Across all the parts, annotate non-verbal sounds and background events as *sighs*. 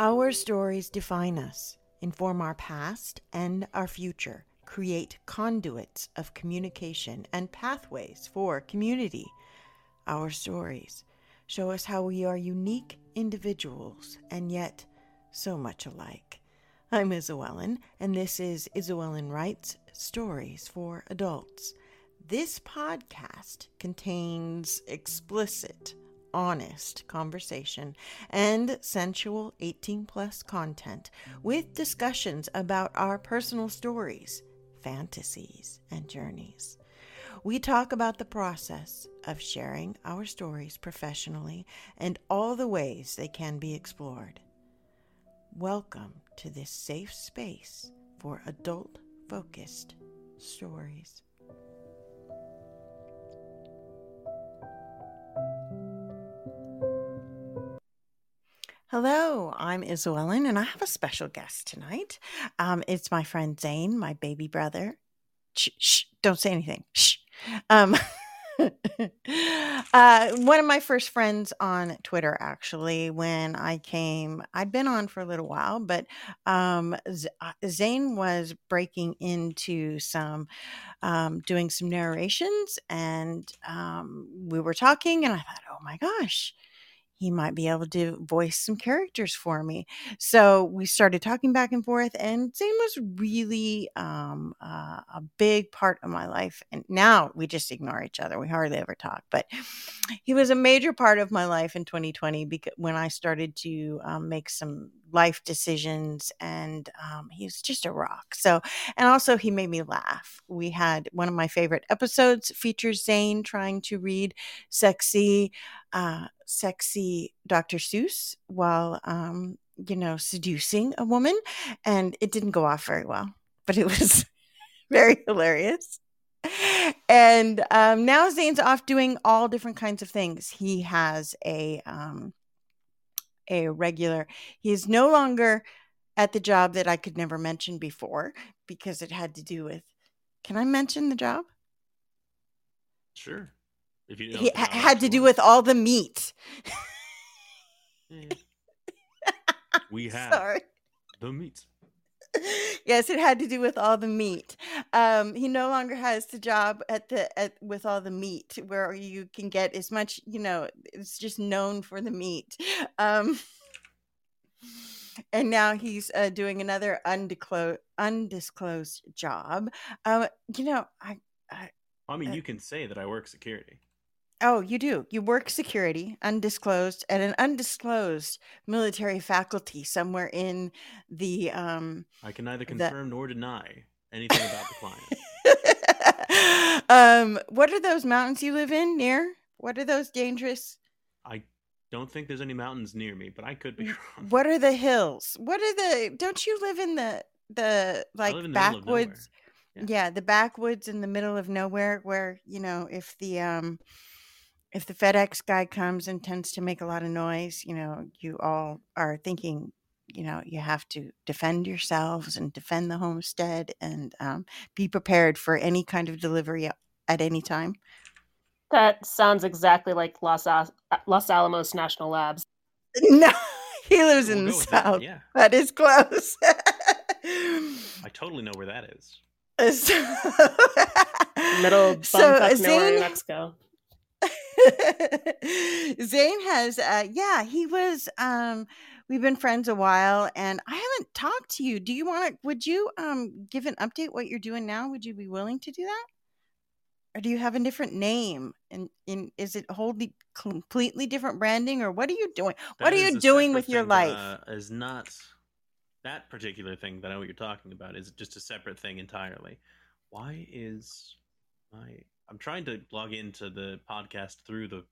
Our stories define us, inform our past and our future, create conduits of communication and pathways for community. Our stories show us how we are unique individuals and yet so much alike. I'm Isowellen, and this is Isowellen Writes Stories for Adults. This podcast contains explicit, honest conversation and sensual 18 plus content with discussions about our personal stories, fantasies, and journeys. We talk about the process of sharing our stories professionally and all the ways they can be explored. Welcome to this safe space for adult focused stories. Hello, I'm Isowellen, and I have a special guest tonight. Um, it's my friend Zane, my baby brother. Shh, shh don't say anything. Shh. Um, *laughs* uh, one of my first friends on Twitter, actually, when I came, I'd been on for a little while, but um, Z- uh, Zane was breaking into some, um, doing some narrations, and um, we were talking, and I thought, oh my gosh he might be able to voice some characters for me. So we started talking back and forth, and Zane was really um, uh, a big part of my life. And now we just ignore each other; we hardly ever talk. But he was a major part of my life in 2020 because when I started to um, make some life decisions, and um, he was just a rock. So, and also he made me laugh. We had one of my favorite episodes features Zane trying to read sexy uh, sexy Dr. Seuss while, um, you know, seducing a woman. And it didn't go off very well, but it was *laughs* very hilarious. And um, now Zane's off doing all different kinds of things. He has a um, a regular. He is no longer at the job that I could never mention before because it had to do with. Can I mention the job? Sure. If you he ha- had to do with all the meat. *laughs* we have Sorry. the meat. Yes, it had to do with all the meat. Um, he no longer has the job at the at with all the meat where you can get as much. You know, it's just known for the meat. Um, and now he's uh, doing another undisclosed undisclosed job. Um, you know, I, I. I mean, uh, you can say that I work security. Oh, you do. You work security, undisclosed, at an undisclosed military faculty somewhere in the. Um, I can neither confirm the... nor deny anything about the client. *laughs* um, what are those mountains you live in near? What are those dangerous? I don't think there's any mountains near me, but I could be wrong. What are the hills? What are the? Don't you live in the the like the backwoods? Yeah. yeah, the backwoods in the middle of nowhere, where you know if the um if the FedEx guy comes and tends to make a lot of noise, you know, you all are thinking, you know, you have to defend yourselves and defend the homestead and um, be prepared for any kind of delivery at any time. That sounds exactly like Los, Al- uh, Los Alamos National Labs. *laughs* No, he lives we'll in the south. That, yeah. that is close. I totally know where that is. *laughs* Middle *laughs* bumfuck so, Zane, Mexico. *laughs* Zane has, uh, yeah, he was. Um, we've been friends a while, and I haven't talked to you. Do you want to? Would you um give an update what you're doing now? Would you be willing to do that? Or do you have a different name? And in is it wholly completely different branding, or what are you doing? That what are you doing with your life? That, uh, is not that particular thing that I know what you're talking about. Is just a separate thing entirely. Why is my I'm trying to log into the podcast through the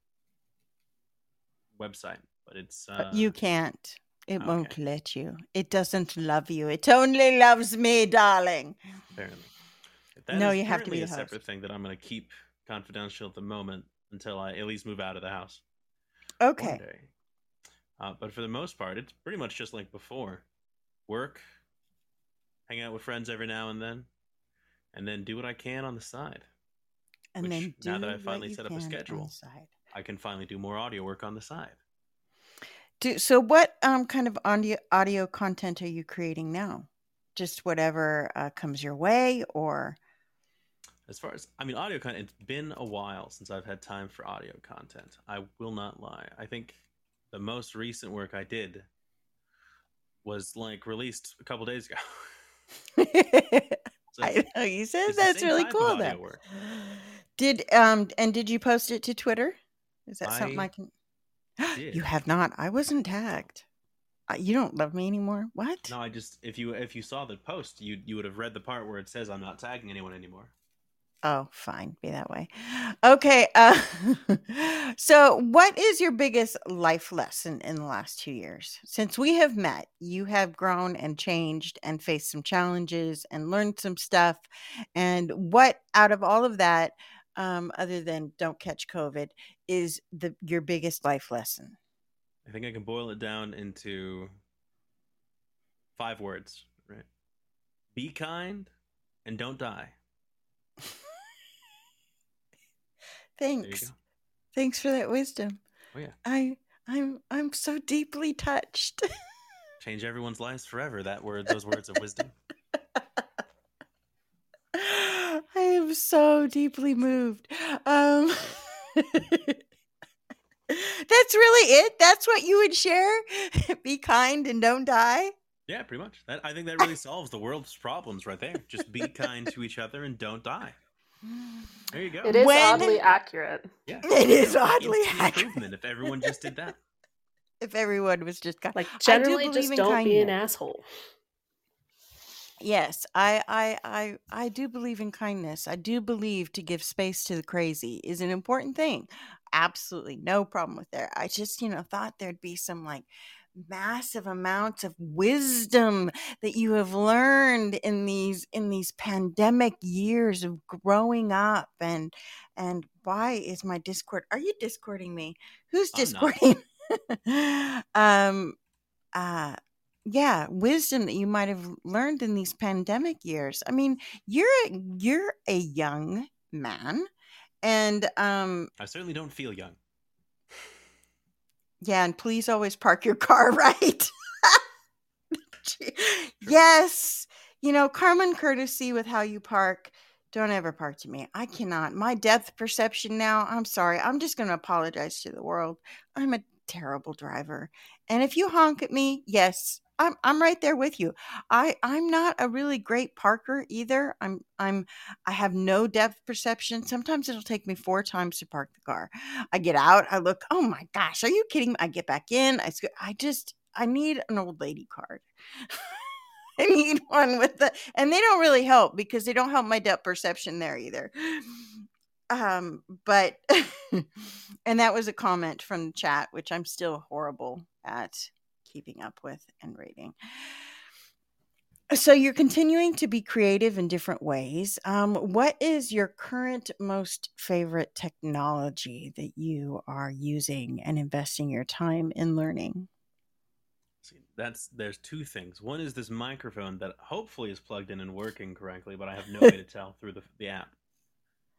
website, but it's uh, you can't. It okay. won't let you. It doesn't love you. It only loves me, darling. Apparently, that no, you have to be a separate thing that I'm going to keep confidential at the moment until I at least move out of the house. Okay. Uh, but for the most part, it's pretty much just like before: work, hang out with friends every now and then, and then do what I can on the side and Which, then now that I finally set up a schedule, I can finally do more audio work on the side. Do, so what um kind of audio audio content are you creating now? Just whatever uh, comes your way, or As far as I mean, audio content. It's been a while since I've had time for audio content. I will not lie. I think the most recent work I did was like released a couple days ago. *laughs* So I know you said that's really cool. Though. work. Did um and did you post it to Twitter? Is that something I I can? *gasps* did. You have not. I wasn't tagged. Uh, you don't love me anymore. What? No, I just if you if you saw the post, you you would have read the part where it says I'm not tagging anyone anymore. Oh, fine. Be that way. Okay. Uh, *laughs* so, what is your biggest life lesson in the last two years? Since we have met, you have grown and changed and faced some challenges and learned some stuff. And what out of all of that, um, other than don't catch COVID, is the your biggest life lesson? I think I can boil it down into five words, right? Be kind and don't die. *laughs* Thanks. Thanks for that wisdom. Oh yeah. I I'm I'm so deeply touched. *laughs* Change everyone's lives forever. That word, those words of wisdom. *laughs* I am so deeply moved. Um, *laughs* that's really it. That's what you would share. *laughs* Be kind and don't die. Yeah, pretty much. That I think that really *laughs* solves the world's problems right there. Just be kind to each other and don't die. There you go. It is When- oddly accurate. yeah. It is oddly Instant accurate. improvement if everyone just did that. If everyone was just kind, Like generally, believe just don't be an asshole. Yes, I, I, I, I do believe in kindness. I do believe to give space to the crazy is an important thing. Absolutely, no problem with that. I just, you know, thought there'd be some like massive amounts of wisdom that you have learned in these in these pandemic years of growing up and and why is my discord are you discording me who's discording *laughs* um uh yeah wisdom that you might have learned in these pandemic years. I mean you're a, you're a young man and um I certainly don't feel young. yeah and please always park your car *laughs* right? *laughs* Yes. You know carmen courtesy with how you park don't ever park to me. I cannot. My depth perception now i'm sorry. I'm just going to apologize to the world. I'm a terrible driver. And if you honk at me yes i'm i'm right there with you. I i'm not a really great parker either. I'm i'm i have no depth perception. Sometimes it'll take me four times to park the car. I get out i look oh my gosh are you kidding me? I get back in i i just i need an old lady card. *laughs* I need one with the, and they don't really help because they don't help my depth perception there either. Um, but, *laughs* and that was a comment from the chat, which I'm still horrible at keeping up with and reading. So you're continuing to be creative in different ways. Um, what is your current most favorite technology that you are using and investing your time in learning? See, that's there's two things. One is this microphone that hopefully is plugged in and working correctly, but I have no way to tell through the the app.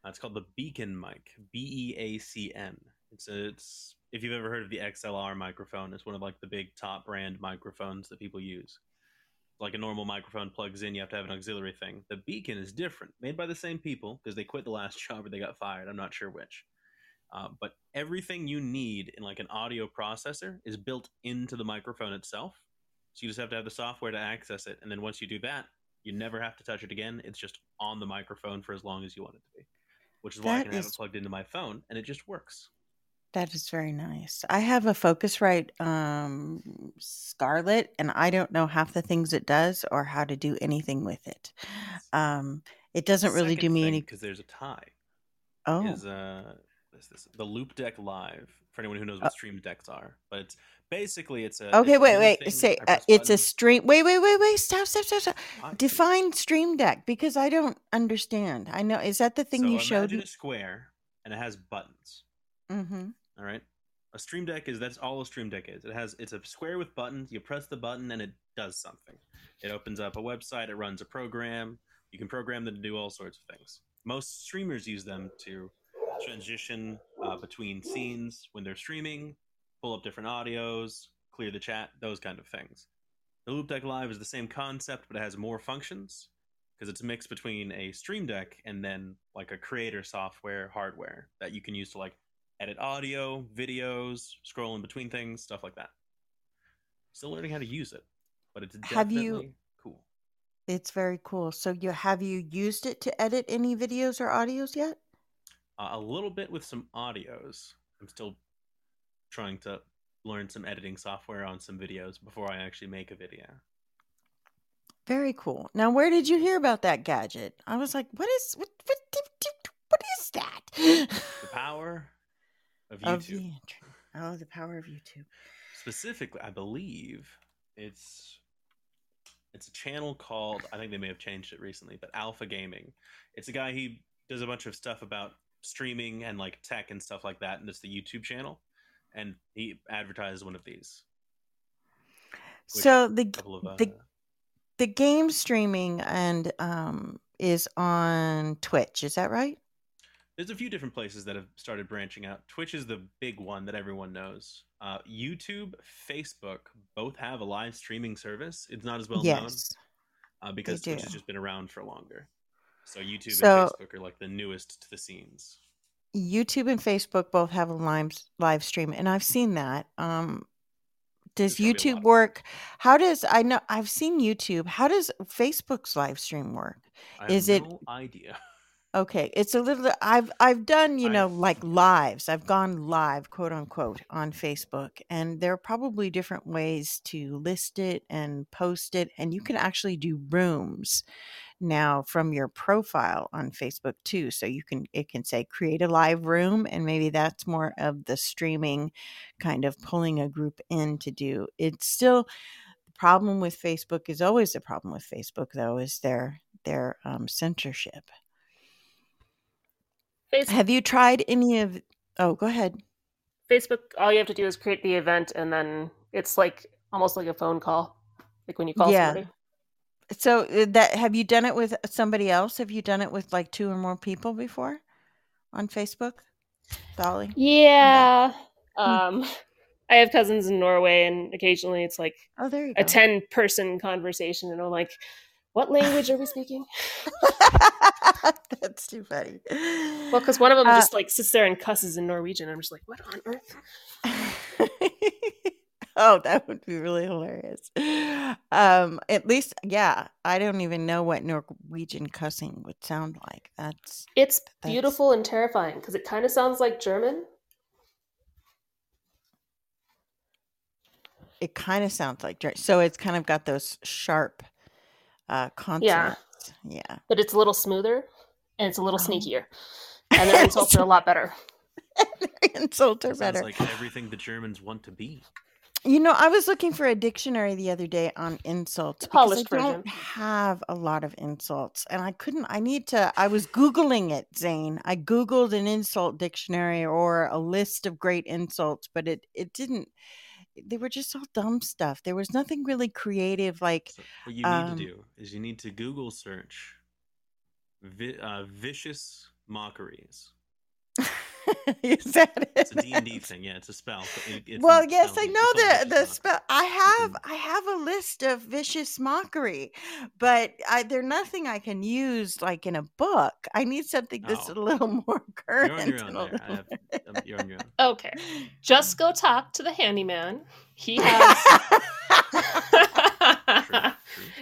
Uh, it's called the Beacn mic, B E A C N. It's a, it's if you've ever heard of the XLR microphone, it's one of like the big top brand microphones that people use. Like a normal microphone plugs in, you have to have an auxiliary thing. The Beacn is different, made by the same people because they quit the last *laughs* job or they got fired. I'm not sure which. Uh, but everything you need in like an audio processor is built into the microphone itself. So you just have to have the software to access it, and then once you do that, you never have to touch it again. It's just on the microphone for as long as you want it to be, which is why I can have it plugged into my phone, and it just works. That is very nice. I have a Focusrite um, Scarlett, and I don't know half the things it does or how to do anything with it. Um, it doesn't really do me any. because there's a tie. Oh, Is uh, is this the Loupedeck Live for anyone who knows Uh, what stream decks are? But it's basically it's a okay. it's Wait, wait. thing, Say uh, it's a stream. Wait, wait, wait, wait. Stop, stop, stop, stop. Define Stream Deck because I don't understand. I know. Is that the thing so you showed imagine me? a square and it has buttons. Mm-hmm. All right. A stream deck is that's all a stream deck is. It has it's a square with buttons. You press the button and it does something. It opens up a website. It runs a program. You can program them to do all sorts of things. Most streamers use them to transition uh, between scenes when they're streaming, pull up different audios, clear the chat, those kind of things. The Loupedeck Live is the same concept, but it has more functions because it's a mix between a Stream Deck and then like a creator software hardware that you can use to like edit audio, videos, scroll in between things, stuff like that. Still learning how to use it, but it's Have definitely you- cool. It's very cool. So you have you used it to edit any videos or audios yet? Uh, a little bit with some audios. I'm still trying to learn some editing software on some videos before I actually make a video. Very cool. Now, where did you hear about that gadget? I was like, what is what what, what is that? The power of YouTube. of the internet. Oh, the power of YouTube. specifically i believe it's it's a channel called i think they may have changed it recently but alpha gaming it's a guy he does a bunch of stuff about streaming and like tech and stuff like that and it's the youtube channel and he advertised one of these So the of uh, The- the game streaming and um is on Twitch. Is that right? There's a few different places that have started branching out twitch is the big one that everyone knows uh, youtube facebook both have a live streaming service it's not as well known uh, because Twitch has just been around for longer. So YouTube So- and Facebook are like the newest to the scenes. YouTube and Facebook both have a live live stream, and I've seen that. Um, does There's probably a lot YouTube work? How does I know? I've seen YouTube. How does Facebook's live stream work? I have Is it- idea? *laughs* Okay, it's a little. I've I've done you know like lives. I've gone live, quote unquote, on Facebook, and there are probably different ways to list it and post it, and you can actually do rooms now from your profile on Facebook too. So you can it can say create a live room, and maybe that's more of the streaming kind of pulling a group in to do. It's still the problem with Facebook is always the problem with Facebook though is their their um, censorship. Face- Have you tried any of? Oh, go ahead. Facebook, all you have to do is create the event, and then it's like almost like a phone call, like when you call Yeah. somebody. So uh, that have you done it with somebody else? Have you done it with like two or more people before on Facebook, Dolly? Yeah. Um, I have cousins in Norway, and occasionally it's like Oh, there you go. a ten-person conversation, and I'm like, "What language are we speaking?" *laughs* That's too funny. Well, because one of them Uh, just like sits there and cusses in Norwegian. I'm just like, "What on earth?" *laughs* oh, that would be really hilarious. Um, at least, yeah, I don't even know what Norwegian cussing would sound like. That's It's That's- beautiful and terrifying because it kind of sounds like German. it. Kind of sounds like Ger- so. It's kind of got those sharp uh, consonants. Yeah. but it's a little smoother and it's a little Oh. sneakier. And their insults are a lot better. *laughs* Insults are Sounds better. like everything the Germans want to be. You know, I was looking for a dictionary the other day on insults because I polished don't version. have a lot of insults, and I couldn't. I need to. I was googling it, Zane. I googled an insult dictionary or a list of great insults, but it it didn't. They were just all dumb stuff. There was nothing really creative. Like, So what you need Um, to do is you need to Google search vi- uh, vicious mockeries. *laughs* is that it? It's a D and D thing. Yeah, it's a spell. it- it's well, in yes, spell I D- know the the mockery. spell. I have can- I have a list of vicious mockery, but I, they're nothing I can use like in a book. I need something that's Oh. a little *laughs* more current. You're on your own there. I have, you're on your own. Okay. Just go mm-hmm. talk to the handyman. He has. *laughs* True, true.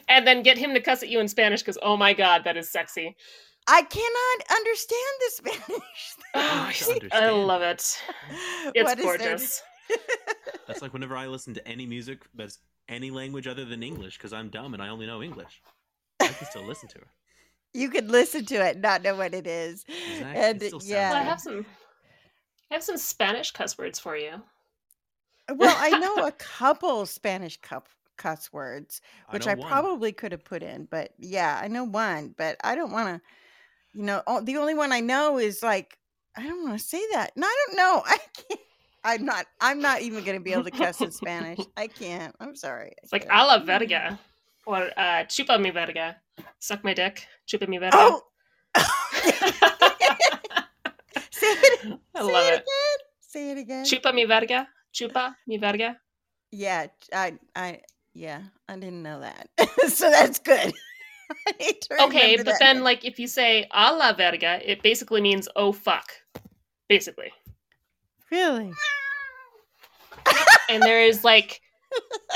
and then get him to cuss at you in Spanish because, oh my God, that is sexy. I cannot understand the Spanish. *laughs* Oh, I should I love it. It's is gorgeous. *laughs* That's like whenever I listen to any music that's any language other than English because I'm dumb and I only know English. I can still listen to it. you could listen to it, not know what it is. Exactly. And It yeah, Well, I have some. I have some Spanish cuss words for you. well, I know a *laughs* couple Spanish cup cuss words. which know I, probably could have put in. But yeah, I know one, but I don't want to. You know, the only one I know is like I don't want to say that. No, I don't know. *laughs* I can't. I'm not. I'm not even going to be able to *laughs* cuss in Spanish. I can't. I'm sorry. It's like a la verga. Or uh, chupa mi verga. Suck my dick. Chupa mi verga. Oh. *laughs* say it. I say love it it. again. Say it again. Chupa mi verga. Chupa mi verga. Yeah, I, I, yeah, I didn't know that. so that's good. *laughs* I need to Okay, but that. then like if you say a la verga, it basically means oh fuck. Basically. really, And there is like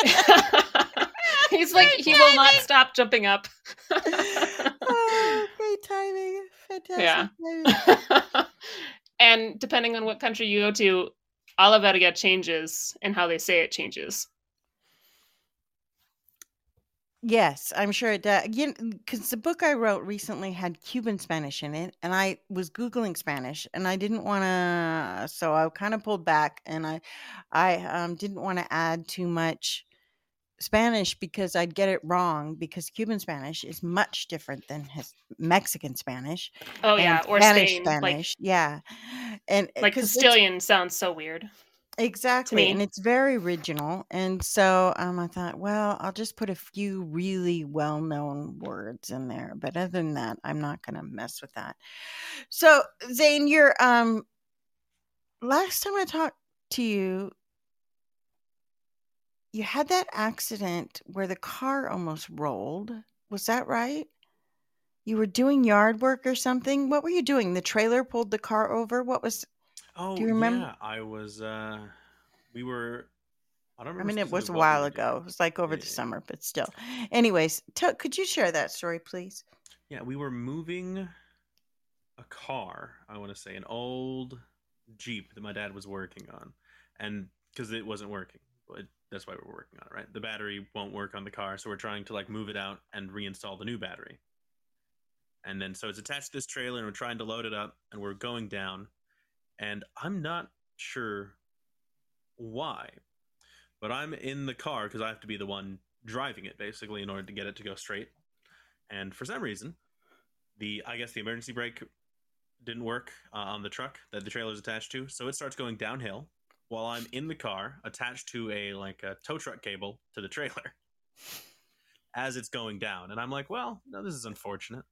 *laughs* He's like he will not stop jumping up. *laughs* oh, great timing, fantastic. Yeah. timing. and depending on what country you go to, a la verga changes and how they say it changes. Yes, I'm sure it does. Because the book I wrote recently had Cuban Spanish in it, and I was googling Spanish, and I didn't want to, so I kind of pulled back, and I, I um, didn't want to add too much Spanish because I'd get it wrong. Because Cuban Spanish is much different than his Mexican Spanish. Oh yeah, or Spanish Spain. Spanish, yeah, and Like like Castilian sounds so weird. Exactly. And it's very original. And so um, I thought, well, I'll just put a few really well known words in there. But other than that, I'm not going to mess with that. So, Zane, you're, um, last time I talked to you, you had that accident where the car almost rolled. Was that right? You were doing yard work or something? What were you doing? The trailer pulled the car over? What was, Oh, Do you remember- yeah. I was. uh We were. I don't remember I mean, it was a specifically what we while ago. It was like over Yeah, the summer, but still. Anyways, tell, could you share that story, please? Yeah, we were moving a car. I want to say an old Jeep that my dad was working on, and because it wasn't working, but that's why we're working on it, right? The battery won't work on the car, so we're trying to like move it out and reinstall the new battery. And then so it's attached to this trailer, and we're trying to load it up, and we're going down, and I'm not sure why, but I'm in the car because I have to be the one driving it basically in order to get it to go straight. And for some reason, the I guess the emergency brake didn't work uh, on the truck that the trailer is attached to, so it starts going downhill while I'm in the car attached to a like a tow truck cable to the trailer *laughs* as it's going down. And I'm like, well, no, this is unfortunate.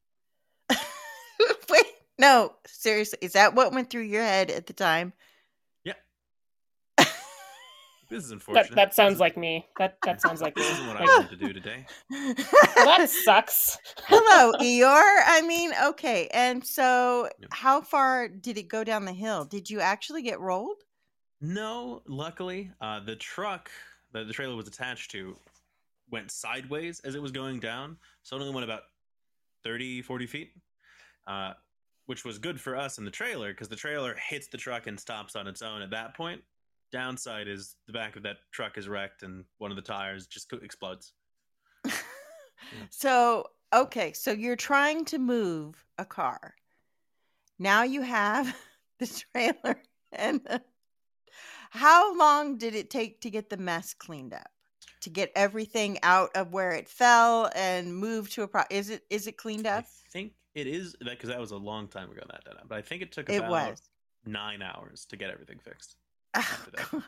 Wait, no, seriously, is that what went through your head at the time? Yeah. *laughs* this is unfortunate. That that sounds like me. That that sounds like me. this isn't what I Like, wanted to do today. that sucks. *laughs* Hello, Eeyore. I mean, okay. And so, Yeah. how far did it go down the hill? Did you actually get rolled? No, luckily, uh, the truck that the trailer was attached to went sideways as it was going down. So it only went about 30, 40 feet, uh, which was good for us in the trailer because the trailer hits the truck and stops on its own at that point. Downside is the back of that truck is wrecked and one of the tires just explodes. *laughs* So, okay, so you're trying to move a car. Now you have *laughs* the trailer and the, how long did it take to get the mess cleaned up? To get everything out of where it fell and move to a pro is it is it cleaned I up? think it is that because that was a long time ago that did but I think it took It about was. nine hours to get everything fixed. *laughs* Oh.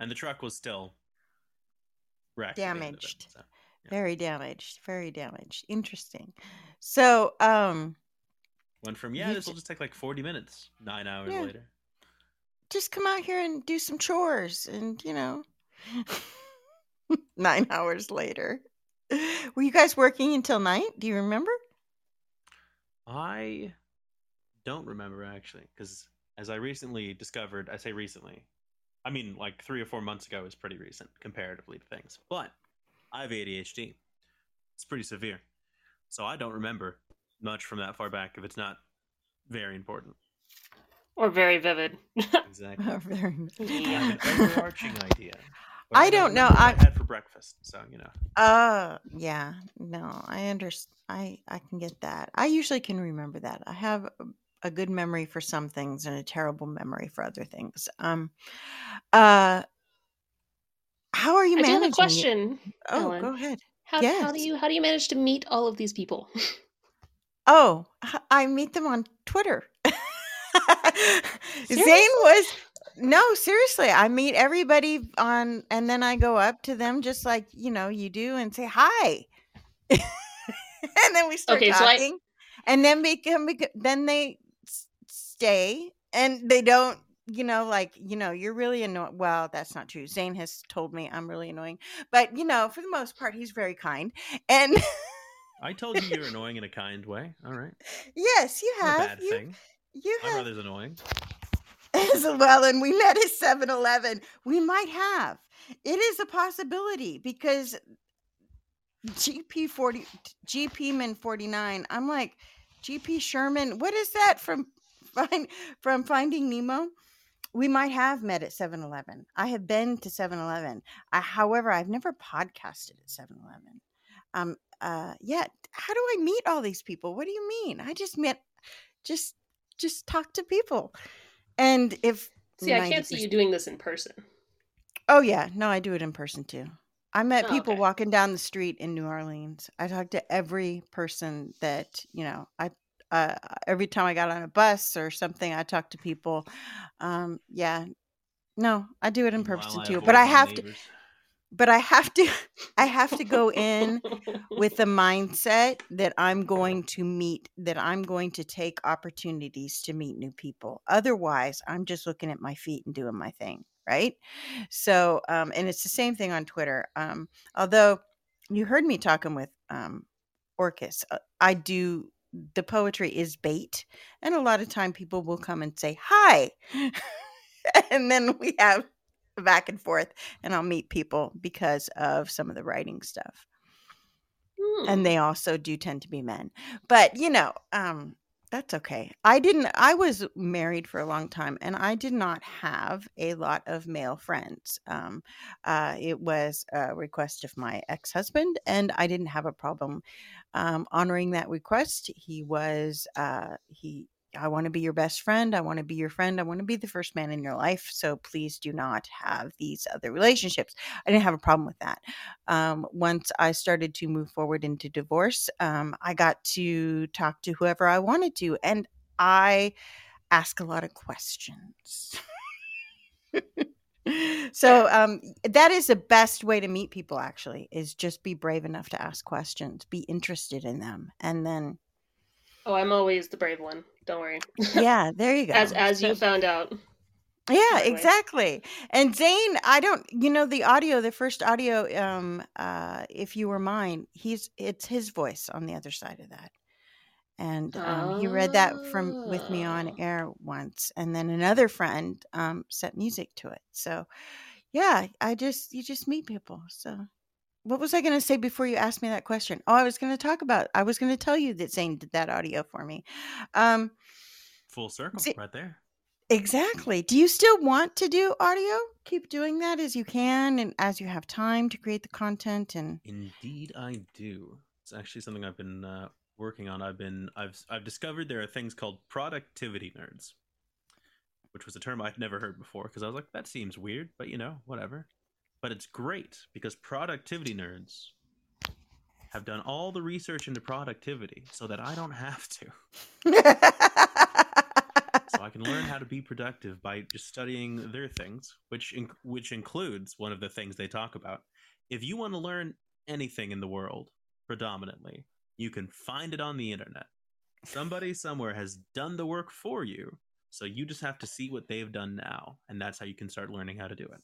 And the truck was still wrecked. at the end of it, Damaged. so. Yeah. Very damaged. Very damaged. Interesting. So, um, Went from yeah, this will just take like forty minutes. Nine hours Yeah. later. just come out here and do some chores and, you know, *laughs* nine hours later. Were you guys working until night? Do you remember? I don't remember actually, because as I recently discovered, I say recently, I mean like three or four months ago is pretty recent comparatively to things. But I have ADHD. It's pretty severe, so I don't remember much from that far back if it's not very important. Or very vivid. *laughs* Exactly. *laughs* Very I Yeah. have an overarching idea. But I don't know, I- I had for breakfast, so you know. Uh yeah. No, I understand. I I can get that. I usually can remember that. I have a- a good memory for some things and a terrible memory for other things. Um uh how are you I do managing have a question. Oh, Ellen. go ahead. How, how do you how do you manage to meet all of these people? *laughs* Oh, I meet them on Twitter. *laughs* Zane was no, seriously. I meet everybody on, and then I go up to them just like you know you do, and say hi, *laughs* and then we start Okay, so I- talking, and then become bec- then they stay, and they don't you know, like, you know, you're really annoying. Well, that's not true. Zane has told me I'm really annoying, but you know, for the most part, he's very kind. And I told you you're annoying in a kind way. All right. *laughs* yes, you Not a have. bad You, thing. you My have brother's annoying. As well. And we met at 7 Eleven. We might have. It is a possibility because GP 40, GP Man 49. I'm like, GP Sherman, what is that from, *laughs* find, from Finding Nemo? We might have met at 7 Eleven. I have been to 7 Eleven. I, however, I've never podcasted at 7 Eleven. Um, uh, yeah. How do I meet all these people? What do you mean? I just met, just, just talk to people. And if See, I can't see you doing this in person. Oh yeah, no, I do it in person too. I met Oh, people okay. walking down the street in New Orleans. I talked to every person that you know. I uh, every time I got on a bus or something, I talked to people. Um, yeah, no, I do it in person too. But I my have to. But I have to. *laughs* I have to go in with the *laughs* mindset that I'm going to meet, that I'm going to take opportunities to meet new people. Otherwise, I'm just looking at my feet and doing my thing. Right. So, um, and it's the same thing on Twitter. Um, although you heard me talking with um, Orcus, uh, I do. The poetry is bait, and a lot of time people will come and say hi, *laughs* and then we have back and forth, and I'll meet people because of some of the writing stuff. Hmm. and they also do tend to be men. But you know um that's okay. I didn't i was married for a long time and i did not have a lot of male friends. Um uh it was a request of my ex-husband and i didn't have a problem um honoring that request. He was uh he I want to be your best friend. I want to be your friend. I want to be the first man in your life. So please do not have these other relationships. I didn't have a problem with that um, once I started to move forward into divorce, um, I got to talk to whoever I wanted to, and I ask a lot of questions. *laughs* so um, that is the best way to meet people. Actually, is just be brave enough to ask questions, be interested in them, and then Oh, I'm always the brave one. Don't worry. yeah, there you *laughs* go. as as you found out. Yeah, exactly. And Zane, I don't, you know, the audio, the first audio, um, uh, if you were mine, he's it's his voice on the other side of that. And um, he read that from with me on Oh. air once, and then another friend um, set music to it. So, yeah, I just you just meet people. So, what was I going to say before you asked me that question? Oh, I was going to talk about. I was going to tell you that Zane did that audio for me. Um, Full circle, See- right there. Exactly. Do you still want to do audio? Keep doing that as you can and as you have time to create the content and Indeed, I do. It's actually something I've been uh, working on. I've been I've I've discovered there are things called productivity nerds, which was a term I'd never heard before because I was like, that seems weird, but you know, whatever. But it's great because productivity nerds have done all the research into productivity so that I don't have to. *laughs* so I can learn how to be productive by just studying their things, which in, which includes one of the things they talk about. If you want to learn anything in the world, predominantly, you can find it on the internet. Somebody somewhere has done the work for you, so you just have to see what they've done now, and that's how you can start learning how to do it.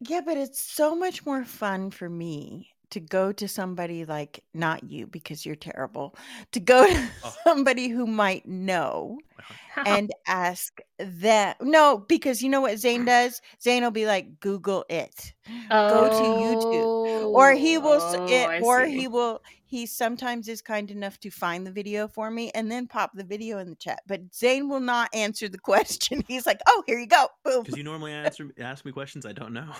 Yeah, but it's so much more fun for me to go to somebody like not you because you're terrible, to go to *laughs* Oh. somebody who might know uh-huh. *laughs* and ask them. No, because you know what Zane does? Zane will be like, Google it. go to YouTube. Or he oh, will, Oh, it, or see. he will, he sometimes is kind enough to find the video for me and then pop the video in the chat. But Zane will not answer the *laughs* question. He's like, oh, here you go. Boom. Because you normally answer ask me questions I don't know.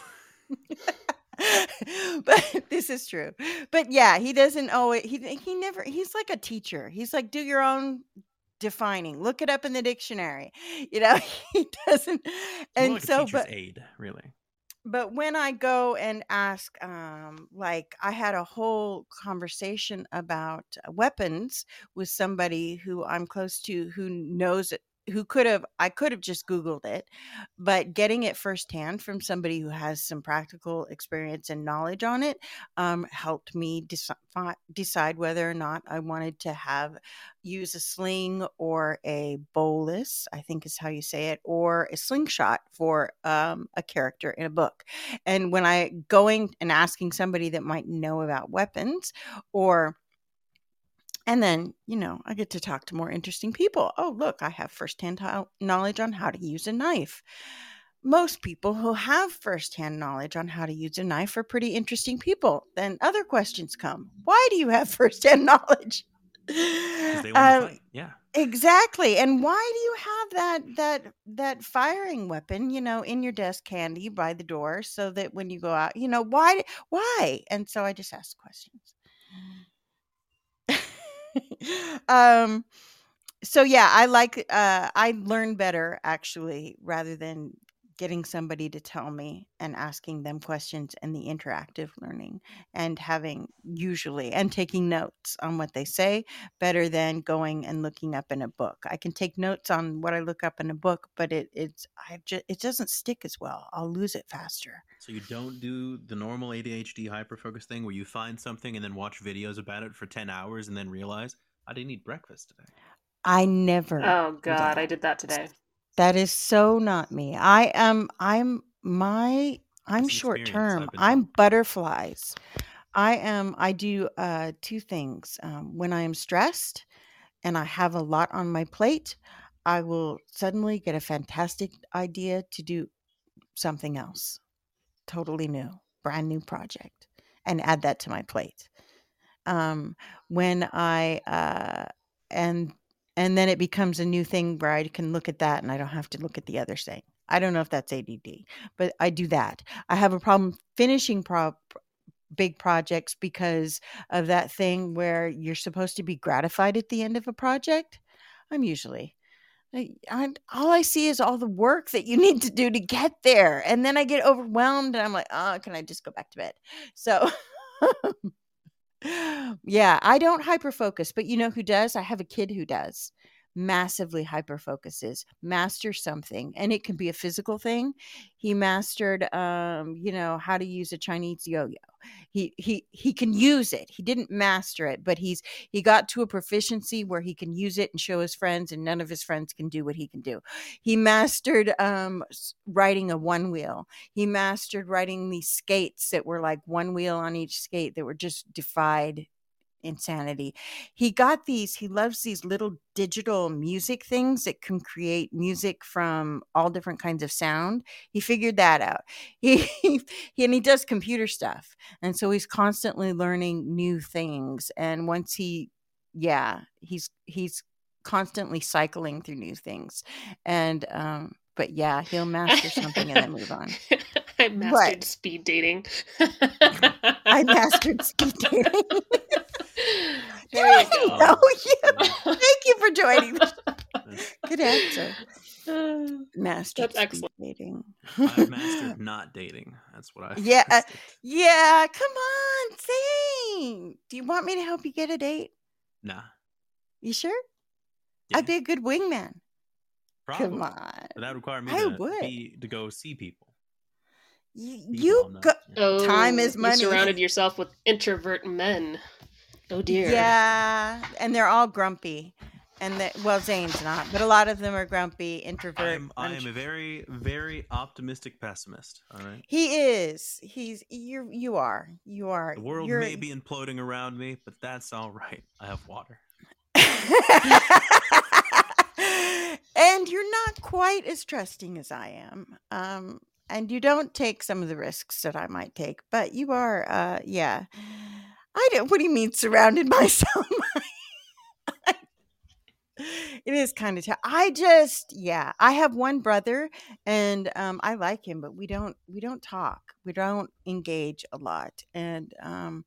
*laughs* but this is true. But yeah, he doesn't always he he never he's like a teacher. He's like do your own defining. Look it up in the dictionary. You know, *laughs* he doesn't and like so but aid, really. but when I go and ask, um, like I had a whole conversation about weapons with somebody who I'm close to who knows who could have I could have just googled it, but getting it firsthand from somebody who has some practical experience and knowledge on it um, helped me deci- decide whether or not I wanted to have use a sling or a bolas, I think is how you say it, or a slingshot for um, a character in a book. And when I going and asking somebody that might know about weapons or and then, you know, I get to talk to more interesting people. Oh, look, I have firsthand knowledge on how to use a knife. Most people who have firsthand knowledge on how to use a knife are pretty interesting people. Then other questions come. Why do you have *laughs* firsthand knowledge? They uh. Yeah. Exactly. And why do you have that that that firing weapon, you know, in your desk handy by the door so that when you go out, you know, why why? And so I just ask questions. *laughs* um so yeah i like uh i learn better actually rather than getting somebody to tell me and asking them questions and the interactive learning and having usually and taking notes on what they say better than going and looking up in a book. I can take notes on what i look up in a book but it it's i just it doesn't stick as well. I'll lose it faster. So you don't do the normal adhd hyperfocus thing where you find something and then watch videos about it for 10 hours and then realize i didn't eat breakfast today. I never oh god i did that today that is so not me. I am I'm my I'm short term. I'm butterflies. I am I do uh two things. Um, when I am stressed and I have a lot on my plate, I will suddenly get a fantastic idea to do something else. Totally new, brand new project and add that to my plate. Um, when I uh and and then it becomes a new thing where I can look at that and I don't have to look at the other thing. I don't know if that's ADD, but I do that. I have a problem finishing pro- big projects because of that thing where you're supposed to be gratified at the end of a project. I'm usually I, all I see is all the work that you *laughs* need to do to get there. And then I get overwhelmed and I'm like, oh, can I just go back to bed? So *laughs* *gasps* yeah, I don't hyper focus, but you know who does? I have a kid who does massively hyper focuses master something and it can be a physical thing. He mastered um you know how to use a chinese yo-yo. He he he can use it. He didn't master it but he's he got to a proficiency where he can use it and show his friends and none of his friends can do what he can do. He mastered um riding a one wheel he mastered riding these skates that were like one wheel on each skate that were just defied insanity. He got these, he loves these little digital music things that can create music from all different kinds of sound. He figured that out. *laughs* He, he and he does computer stuff. And so he's constantly learning new things. And once he yeah, he's he's constantly cycling through new things. And um but yeah, he'll master something and then move on. *laughs* I mastered what? speed dating. *laughs* I mastered speed dating. *laughs* there you go. No, *laughs* yeah. *laughs* Thank you for joining. Good answer. *sighs* mastered That's excellent. dating. I mastered not dating. That's what I. Yeah, uh, yeah. Come on, sing. Do you want me to help you get a date? Nah. You sure? Yeah. I'd be a good wingman. Probably. Come on. But that would require me I to, would. be, to go see people. You, People you go. yeah. Oh, Time is money. you surrounded yourself with introvert men. Oh dear. Yeah, and they're all grumpy. And that well, Zane's not, but a lot of them are grumpy, introvert. I'm, I am a very, very optimistic pessimist. All right. he is. He's you. You are. You are. The world You're, may be imploding around me, but that's all right. I have water. *laughs* and you're not quite as trusting as I am. Um, and you don't take some of the risks that I might take, but you are. Uh, yeah. I don't. What do you mean surrounded by *laughs* some? it is kind of tough. I just, yeah, I have one brother, and um, I like him, but we don't, we don't talk, we don't engage a lot, and um,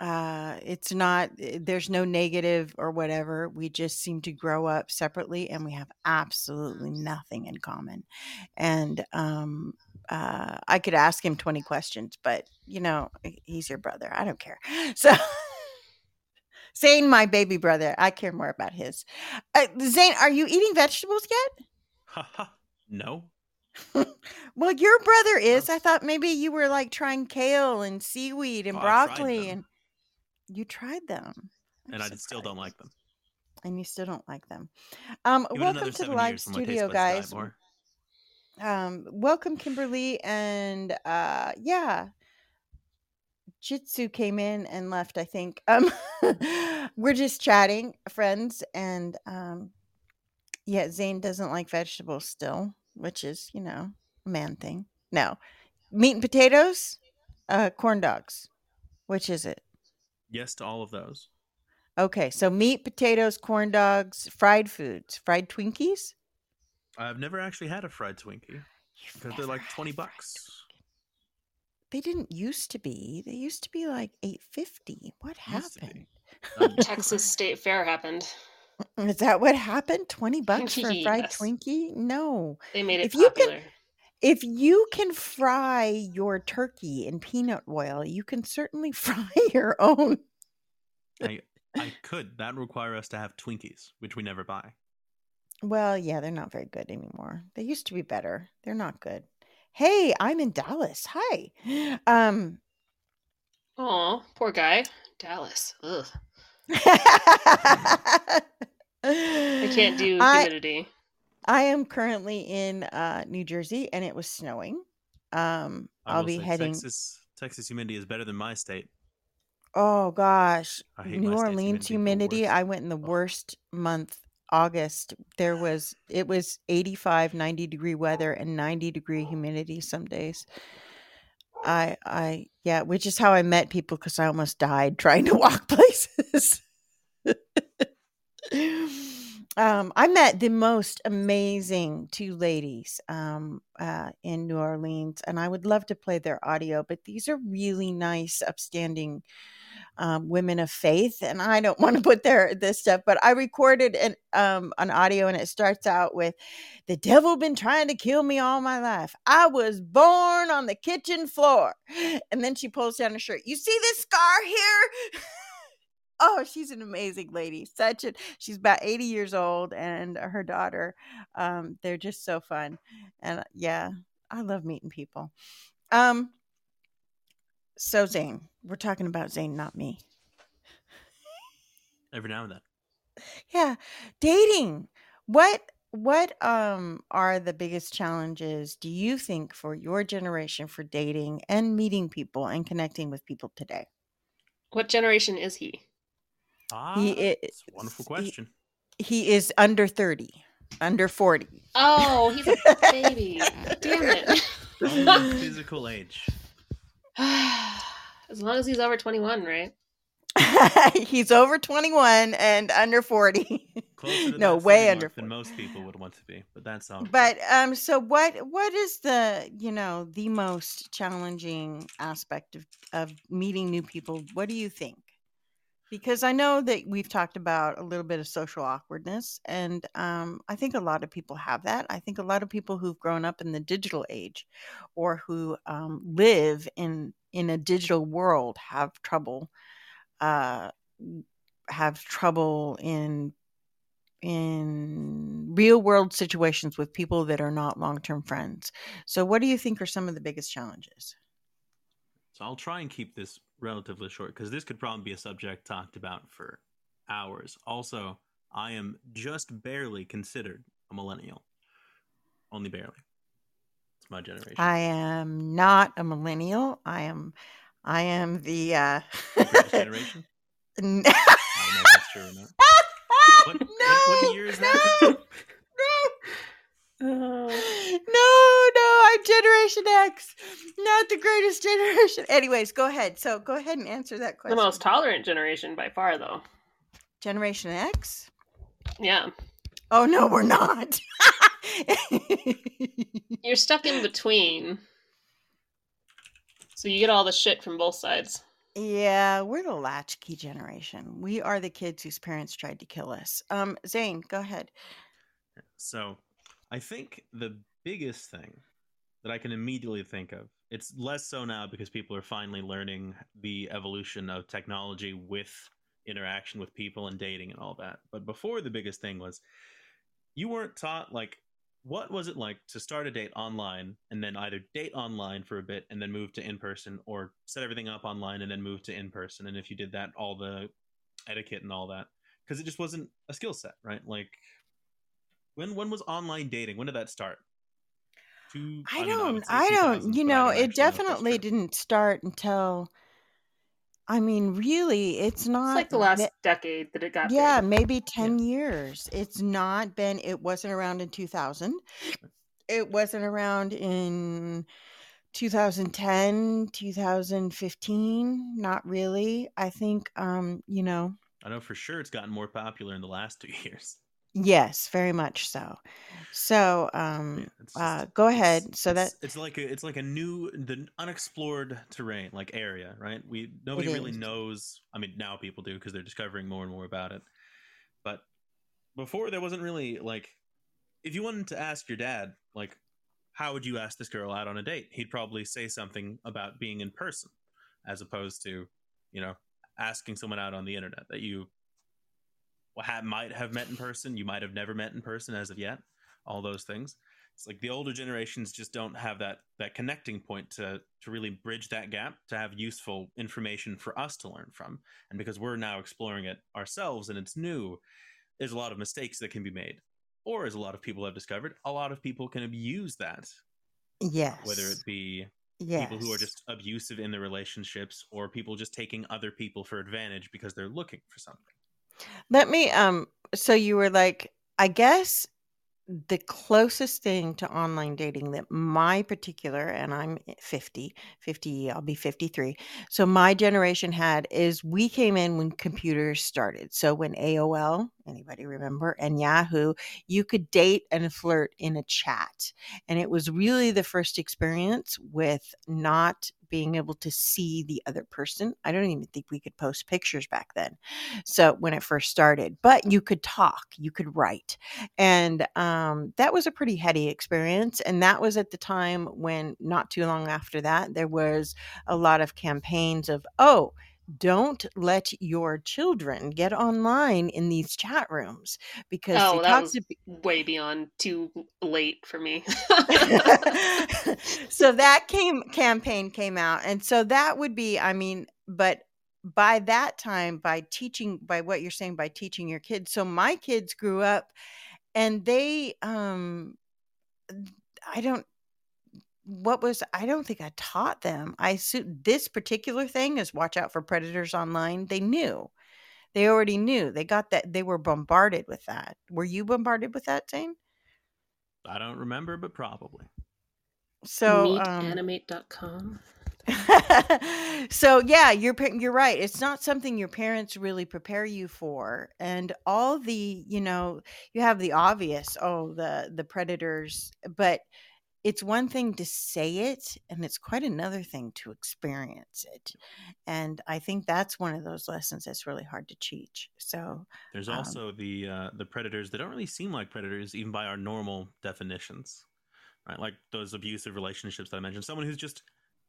uh, it's not. eh, There's no negative or whatever. We just seem to grow up separately, and we have absolutely nothing in common. And um, uh, I could ask him 20 questions, but you know, he's your brother. I don't care. *laughs* So. Zane, my baby brother. I care more about his. Uh, Zane, are you eating vegetables yet? No. *laughs* well, your brother is. I thought maybe you were like trying kale and seaweed and Oh, broccoli, and you tried them. I'm and I still don't like them. And you still don't like them. Um, welcome to the live years for my taste studio, guys. Um, welcome Kimberly and uh, yeah, Jitsu came in and left. I think. Um, *laughs* we're just chatting, friends, and um, yeah, Zane doesn't like vegetables still, which is you know a man thing. No, meat and potatoes, uh, corn dogs. Which is it? Yes to all of those. Okay, so meat, potatoes, corn dogs, fried foods, fried Twinkies. I've never actually had a fried Twinkie because they're like twenty bucks. They didn't used to be. They used to be like eight fifty. What Used to be. happened? Um, *laughs* Texas State Fair happened. *laughs* Is that what happened? Twenty bucks for a *laughs* fried Yes. Twinkie? No. They made it If you can- popular. If you can fry your turkey in peanut oil, you can certainly fry your own. I, I could. That would require us to have Twinkies, which we never buy. Well, yeah, they're not very good anymore. They used to be better. They're not good. Hey, I'm in Dallas. Hi. *gasps* Um Oh, poor guy. Dallas. Ugh. I *laughs* I can't do humidity. I am currently in uh, New Jersey and it was snowing. Um, I I'll be heading. Texas, Texas humidity is better than my state. Oh gosh, I hate New my Orleans humidity, humidity. I went in the Ugh. worst month, August. There was it was 85, 90 degree weather and 90 degree humidity some days. I I yeah, which is how I met people because I almost died *laughs* trying to walk places. um, I met the most amazing two ladies um, uh, in New Orleans, and I would love to play their audio. But these are really nice, upstanding um, women of faith, and I don't *laughs* want to put their this stuff. But I recorded an um, an audio, and it starts out with, "The devil been trying to kill me all my life. I was born on the kitchen floor," *gasps* and then she pulls down her shirt. You see this scar here? *laughs* oh she's an amazing lady such a she's about 80 years old and her daughter um they're just so fun and yeah i love meeting people um so zane we're talking about zane not me Every now and then. yeah dating what what um are the biggest challenges do you think for your generation for dating and meeting people and connecting with people today What generation is he? Ah, He i- it's a wonderful question. he is under 30 under 40 Oh, he's a *laughs* baby. Damn it. Physical age. *sighs* as long as he's over 21, right? *laughs* he's over 21 and under 40 *laughs* to no that way under mark than most people would want to be, but that's all. but um so what what is the you know the most challenging aspect of of meeting new people what do you think because i know that we've talked about a little bit of social awkwardness and um, i think a lot of people have that i think a lot of people who've grown up in the digital age or who um, live in in a digital world have trouble uh, have trouble in in real world situations with people that are not long term friends. So, what do you think are some of the biggest challenges? So I'll try and keep this relatively short because this could probably be a subject talked about for hours. Also, I am just barely considered a millennial. Only barely. It's my generation. I am not a millennial. I am, I am the. Uh, The generation. *laughs* n- I don't know if that's true or not. *laughs* What, what, what year is that? No, no, no, *laughs* no. I'm Generation X, not the greatest generation. Anyways, go ahead. So, go ahead and answer that question. The most tolerant generation by far, though. Generation X. Yeah. Oh no, we're not. *laughs* You're stuck in between. So you get all the shit from both sides. yeah, we're the latchkey generation. We are the kids whose parents tried to kill us. Um, Zane, go ahead. So, I think the biggest thing that I can immediately think of, it's less so now because people are finally learning the evolution of technology with interaction with people and dating and all that. But before the biggest thing was you weren't taught like what was it like to start a date online and then either date online for a bit and then move to in person or set everything up online and then move to in person. And if you did that all the etiquette and all that because it just wasn't a skill set right? Like when when was online dating? When did that start Two, I, I don't I, I don't you know it definitely know didn't start until I mean, really, it's not It's like the last decade that it got yeah, big. maybe yeah 10 years. It's not been, it wasn't around in 2000. It wasn't around in 2010, 2015. Not really. I think, um, you know, i know for sure it's gotten more popular in the last two *laughs* years yes, very much so. So, yeah um, it's uh, just go ahead. So that it's it's like a it's like a new the unexplored terrain like area right we nobody really knows i mean now people do because they're discovering more and more about it but before there wasn't really like if you wanted to ask your dad like how would you ask this girl out on a date he'd probably say something about being in person as opposed to you know asking someone out on the internet that you ha- might have met in person you might have never met in person as of yet all those things. It's like the older generations just don't have that that connecting point to to really bridge that gap to have useful information for us to learn from. And because we're now exploring it ourselves and it's new there's a lot of mistakes that can be made. Or as a lot of people have discovered a lot of people can abuse that. Yes. whether it Yes. be people who are just abusive in their relationships or people just taking other people for advantage because they're looking for something Let me, um, so you were like, I guess the closest thing to online dating that my particular and i'm 50 50 i'll be 53 so my generation had is we came in when computers started. So when aol anybody remember and yahoo you could date and flirt in a chat. And it was really the first experience with not being able to see the other person i don't even think we could post pictures back then so when it first started but you could talk you could write and um, that was a pretty heady experience and that was at the time when not too long after that there was a lot of campaigns of oh don't let your children get online in these chat rooms because Oh, that was to way beyond too late for me. *laughs* *laughs* so that came campaign came out and so that would be i mean but by that time by teaching by what you're saying by teaching your kids so my kids grew up and they um i don't what was i don't think i taught them i assume this particular thing is watch out for predators online they knew they already knew they got that they were bombarded with that were you bombarded with that Zane? i don't remember but probably so um Meetanimate.com. *laughs* so yeah, you're you're right. It's not something your parents really prepare you for, and all the you know you have the obvious. Oh, the the predators, but it's one thing to say it, and it's quite another thing to experience it. And I think that's one of those lessons that's really hard to teach. So There's um, also the uh, the predators that don't really seem like predators, even by our normal definitions, right? Like those abusive relationships that I mentioned. Someone who's just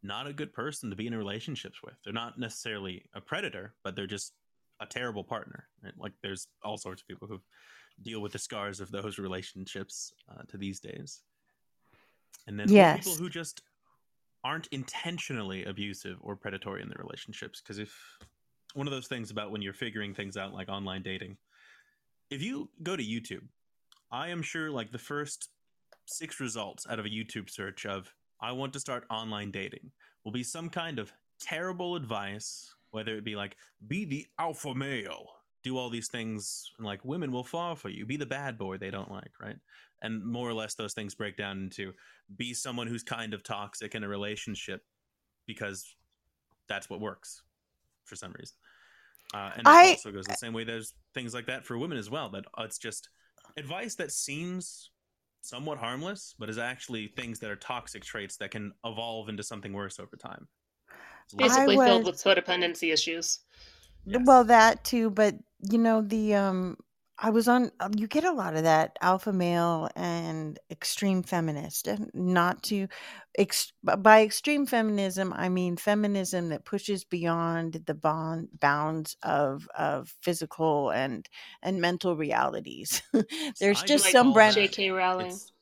not a good person to be in relationships with. They're not necessarily a predator, but they're just a terrible partner. Right? Like there's all sorts of people who deal with the scars of those relationships uh, to these days. And then or people who just aren't intentionally abusive or predatory in their relationships. Because if one of those things about when you're figuring things out, like online dating, if you go to YouTube, I am sure like the first six results out of a YouTube search of I want to start online dating will be some kind of terrible advice, whether it be like be the alpha male, do all these things, and like women will fall for you, be the bad boy they don't like, right? And more or less those things break down into be someone who's kind of toxic in a relationship because that's what works for some reason. Uh, and that I also goes the same way. There's things like that for women as well. That it's just advice that seems somewhat harmless, but is actually things that are toxic traits that can evolve into something worse over time. It's a lot- Basically filled with codependency issues. well that too, but you know the um I was on. um, You get a lot of that alpha male and extreme feminist, not to. Ex, by extreme feminism, I mean feminism that pushes beyond the bond bounds of of physical and and mental realities. *laughs* There's I just Like some brand. J.K. Rowling. it's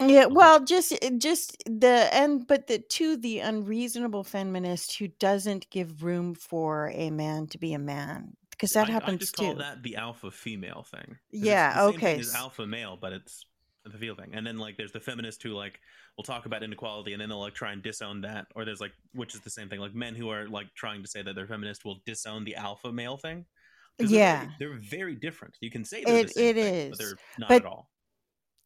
Yeah, *laughs* well, just just the and but the to the unreasonable feminist who doesn't give room for a man to be a man because that I, I happens just call that the alpha female thing. Yeah, the okay. thing as alpha male, but it's the feel thing. And then like there's the feminist who like will talk about inequality and then they'll like try and disown that. Or there's like which is the same thing. Like men who are like trying to say that they're feminist will disown the alpha male thing. 'Cause they're Yeah, very, they're very different. You can say they're the it same it thing, but is. they're not But at all.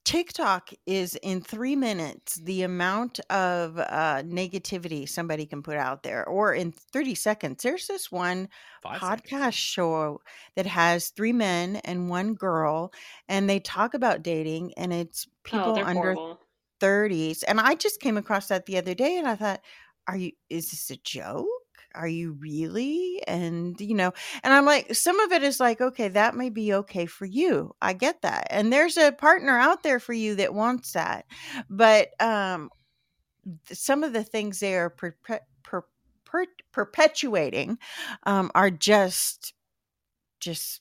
TikTok is in three minutes the amount of uh, negativity somebody can put out there, or in 30 seconds. There's this one Five seconds. podcast show that has three men and one girl, and they talk about dating, and it's Oh, people they're under horrible. 30s. And I just came across that the other day, and I thought, are you, is this a joke? Are you really? And, you know, and I'm like, some of it is like, okay, that may be okay for you. I get that. And there's a partner out there for you that wants that. But um, some of the things they are perpe- per- per- perpetuating um, are just, just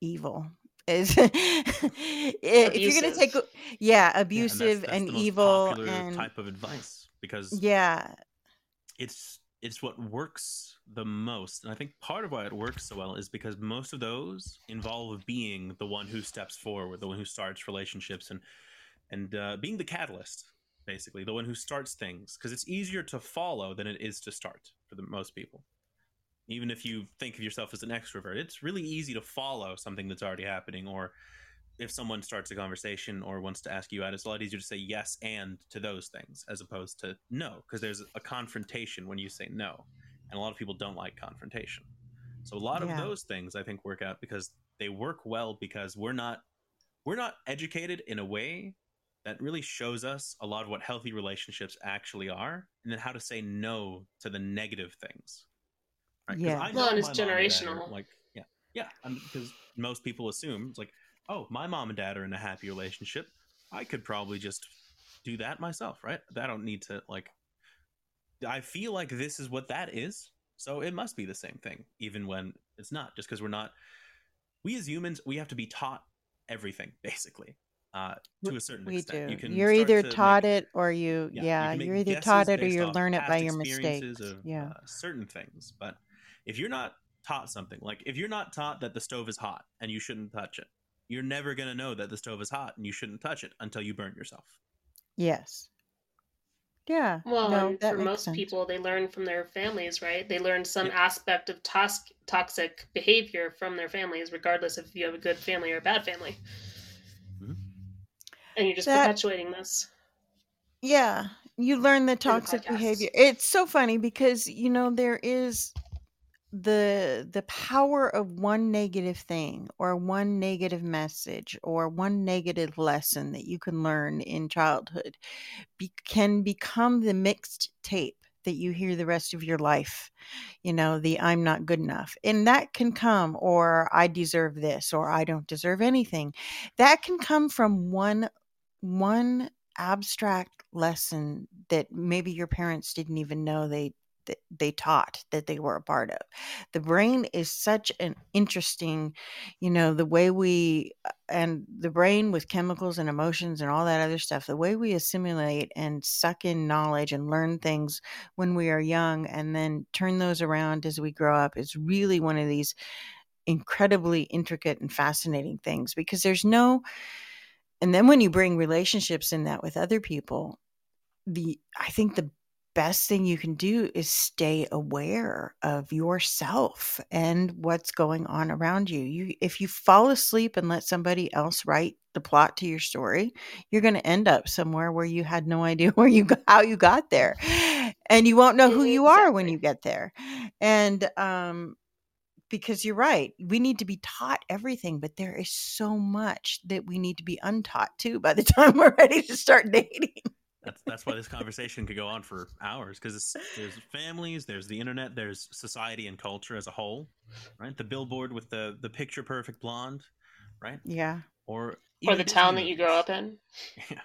evil. Is *laughs* if you're gonna take, Abusive. yeah, Yeah, and that's abusive that's and evil and type of advice because yeah, it's it's what works the most and i think part of why it works so well is because most of those involve being the one who steps forward the one who starts relationships and and uh, being the catalyst basically the one who starts things because it's easier to follow than it is to start for the most people. Even if you think of yourself as an extrovert it's really easy to follow something that's already happening or if someone starts a conversation or wants to ask you out, it's a lot easier to say yes and to those things as opposed to no, because there's a confrontation when you say no. And a lot of people don't like confrontation. So a lot Yeah. of those things I think work out because they work well because we're not we're not educated in a way that really shows us a lot of what healthy relationships actually are and then how to say no to the negative things. Right? 'Cause Yeah. I Well, and it's my mom and dad are, generational. Like, yeah, yeah, because most people assume it's like, oh, my mom and dad are in a happy relationship. I could probably just do that myself, right? I don't need to like. I feel like this is what that is, so it must be the same thing, even when it's not. Just because we're not, we as humans, we have to be taught everything *laughs* basically, uh, to a certain we extent. do. You can You're either taught make- it or you, yeah, yeah, you you're either taught it or you learn it by your mistakes. of, Yeah. uh, certain things. But if you're not taught something, like if you're not taught that the stove is hot and you shouldn't touch it, you're never gonna know that the stove is hot and you shouldn't touch it until you burn yourself. Yes. Yeah. Well, no, for most sense. people, they learn from their families, right? They learn some Yep. aspect of tos- toxic behavior from their families, regardless if you have a good family or a bad family. Mhm. And you're just That- perpetuating this. Yeah, you learn the the toxic podcasts. behavior. It's so funny because you know there is the the power of one negative thing or one negative message or one negative lesson that you can learn in childhood be, can become the mixed tape that you hear the rest of your life you know the i'm not good enough and that can come or i deserve this or i don't deserve anything. That can come from one one abstract lesson that maybe your parents didn't even know they that they taught that they were a part of. The brain is such an interesting you know the way we uh, and the brain with chemicals and emotions and all that other stuff the way we assimilate and suck in knowledge and learn things when we are young and then turn those around as we grow up is really one of these incredibly intricate and fascinating things because there's no and then when you bring relationships in that with other people the i think the best thing you can do is stay aware of yourself and what's going on around you you if you fall asleep and let somebody else write the plot to your story you're going to end up somewhere where you had no idea *laughs* where you how you got there and you won't know who you are when you get there and um because you're right. We need to be taught everything, but there is so much that we need to be untaught too by the *laughs* time we're ready to start dating. That's that's why this conversation could go on for hours because there's families, there's the internet, there's society and culture as a whole, right? The billboard with the the picture perfect blonde, right? Yeah. Or or the town that you grow up in. *laughs* Yeah.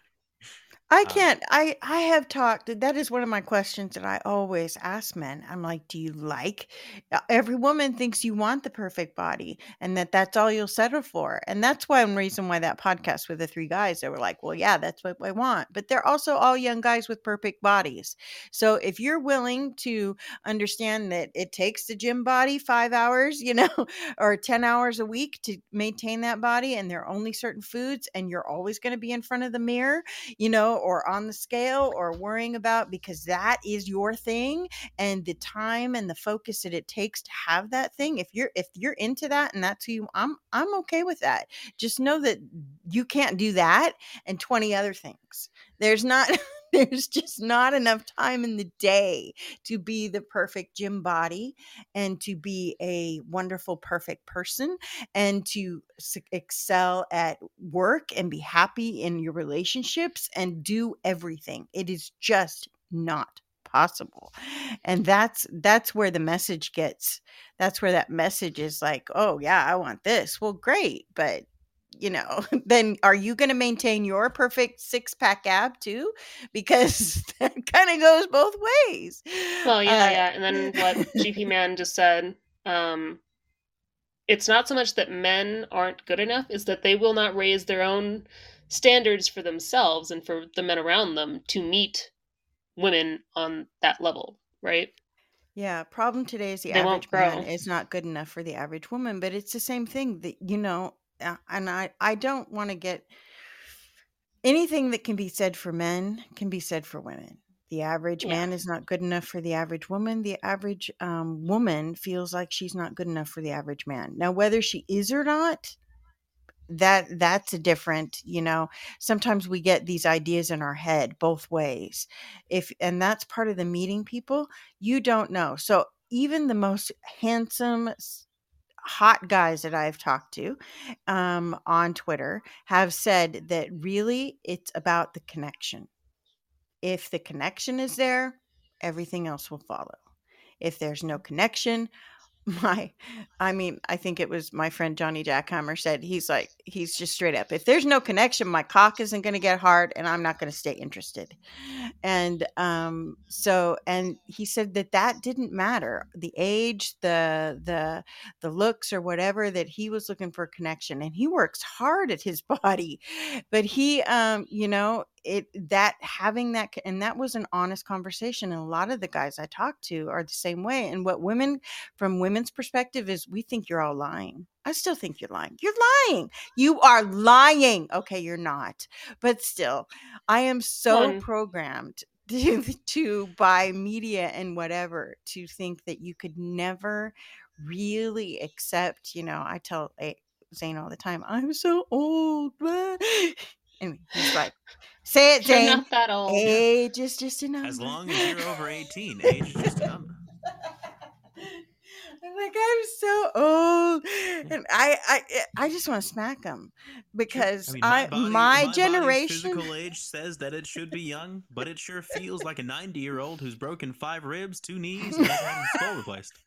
I Um, can't. I I have talked. That is one of my questions that I always ask men. I'm like, do you like? uh, Every woman thinks you want the perfect body, and that that's all you'll settle for. And that's one reason why that podcast with the three guys, they were like, well, yeah, that's what I want. But they're also all young guys with perfect bodies. So if you're willing to understand that it takes the gym body five hours, you know, *laughs* or ten hours a week to maintain that body, and there are only certain foods, and you're always going to be in front of the mirror you know, or on the scale or worrying about because that is your thing and the time and the focus that it takes to have that thing. If you're if you're into that and that's who you I'm I'm okay with that. Just know that you can't do that and 20 other things. There's not *laughs* *laughs* there's just not enough time in the day to be the perfect gym body and to be a wonderful perfect person and to excel at work and be happy in your relationships and do everything. It is just not possible. And that's that's where the message gets that's where that message is like oh yeah i want this. Well great but you know *laughs* then are you going to maintain your perfect six pack ab too because *laughs* that kind of goes both ways Well, yeah, Uh, yeah. And then what GP *laughs* Man just said, um, it's not so much that men aren't good enough, is that they will not raise their own standards for themselves and for the men around them to meet women on that level, right? Yeah, problem today is the They average man is not good enough for the average woman, but it's the same thing that you know, and I I don't want to get anything that can be said for men can be said for women. The average Yeah. man is not good enough for the average woman. The average um, woman feels like she's not good enough for the average man. Now, whether she is or not, that that's a different you know sometimes we get these ideas in our head both ways if and that's part of the meeting people you don't know so even the most handsome hot guys that i've talked to um, on twitter have said that really it's about the connection. If the connection is there everything else will follow. If there's no connection my i mean i think it was my friend johnny jackhammer said he's like he's just straight up if there's no connection my cock isn't going to get hard and i'm not going to stay interested. And um so and he said that that didn't matter the age the the the looks or whatever that he was looking for connection and he works hard at his *laughs* body. But he um you know it that having that and that was an honest conversation and a lot of the guys i talked to are the same way and what women from women's perspective is we think you're all lying. I still think you're lying. You're lying! You are lying! Okay you're not. But still i am so programmed *laughs* to, to by media and whatever to think that you could never really accept you know i tell A- zane all the time i'm so old *laughs* blah." and he's like say it *laughs* You're not that old. age is just a number As long as you're over 18, *laughs* age is just a number. I'm like, I'm so old, and I, I, I just want to smack him because I I, mean, my, body's generation. physical age says that it should be young, but it sure feels like a 90 year old who's broken five ribs, two knees, and has had his skull replaced. *laughs*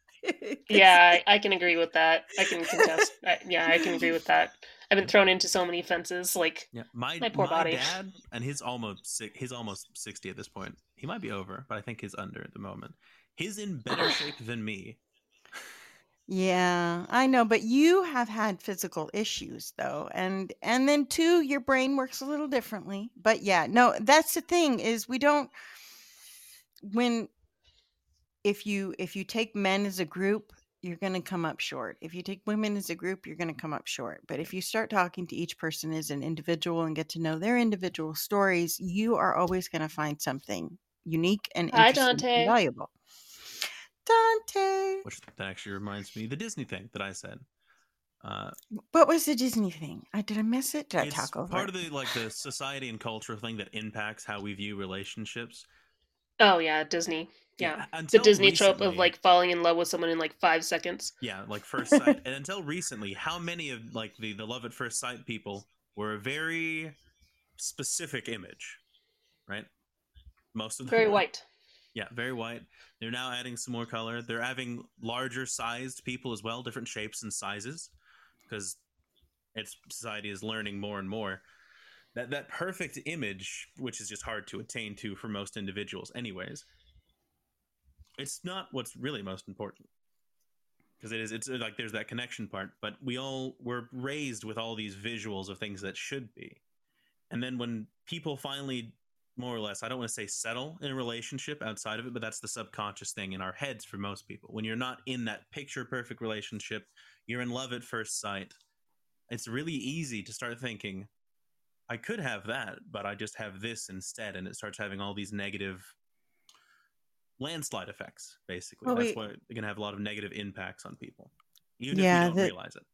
Yeah, I, I can agree with that. I can contest. I, yeah, I can agree with that. I've been thrown into so many fences. Like, Yeah, my My poor body. dad, and his almost si- he's almost 60 at this point. He might be over, but I think he's under at the moment. He's in better *sighs* shape than me. Yeah, I know, but you have had physical issues though. And and then too your brain works a little differently. But yeah, no, that's the thing is we don't when if you if you take men as a group, you're going to come up short. If you take women as a group, you're going to come up short. But if you start talking to each person as an individual and get to know their individual stories, you are always going to find something unique and Hi, Dante. and valuable. Dante. Which that actually reminds me the Disney thing that I said. Uh, What was the Disney thing? I did I miss it? Did I talk over part of the like the society and culture thing that impacts how we view relationships. Oh yeah, Disney. Yeah, the until Disney trope of like falling in love with someone in like five seconds. Yeah, like *laughs* first sight. and until recently, how many of like the the love at first sight people were a very specific image, right? Most of them Very are. white. Yeah, very white. They're now adding some more color. They're having larger sized people as well, different shapes and sizes, because it's society is learning more and more. That that perfect image, which is just hard to attain to for most individuals, anyways. It's not what's really most important, because it is. It's like there's that connection part, but we all were raised with all these visuals of things that should be, and then when people finally more or less, I don't want to say settle in a relationship outside of it, but that's the subconscious thing in our heads for most people. When you're not in that picture perfect relationship, you're in love at first sight. It's really easy to start thinking, I could have that, but I just have this instead. And it starts having all these negative landslide effects, basically. Well, that's we- why it can have a lot of negative impacts on people, even Yeah, if we don't the- realize it.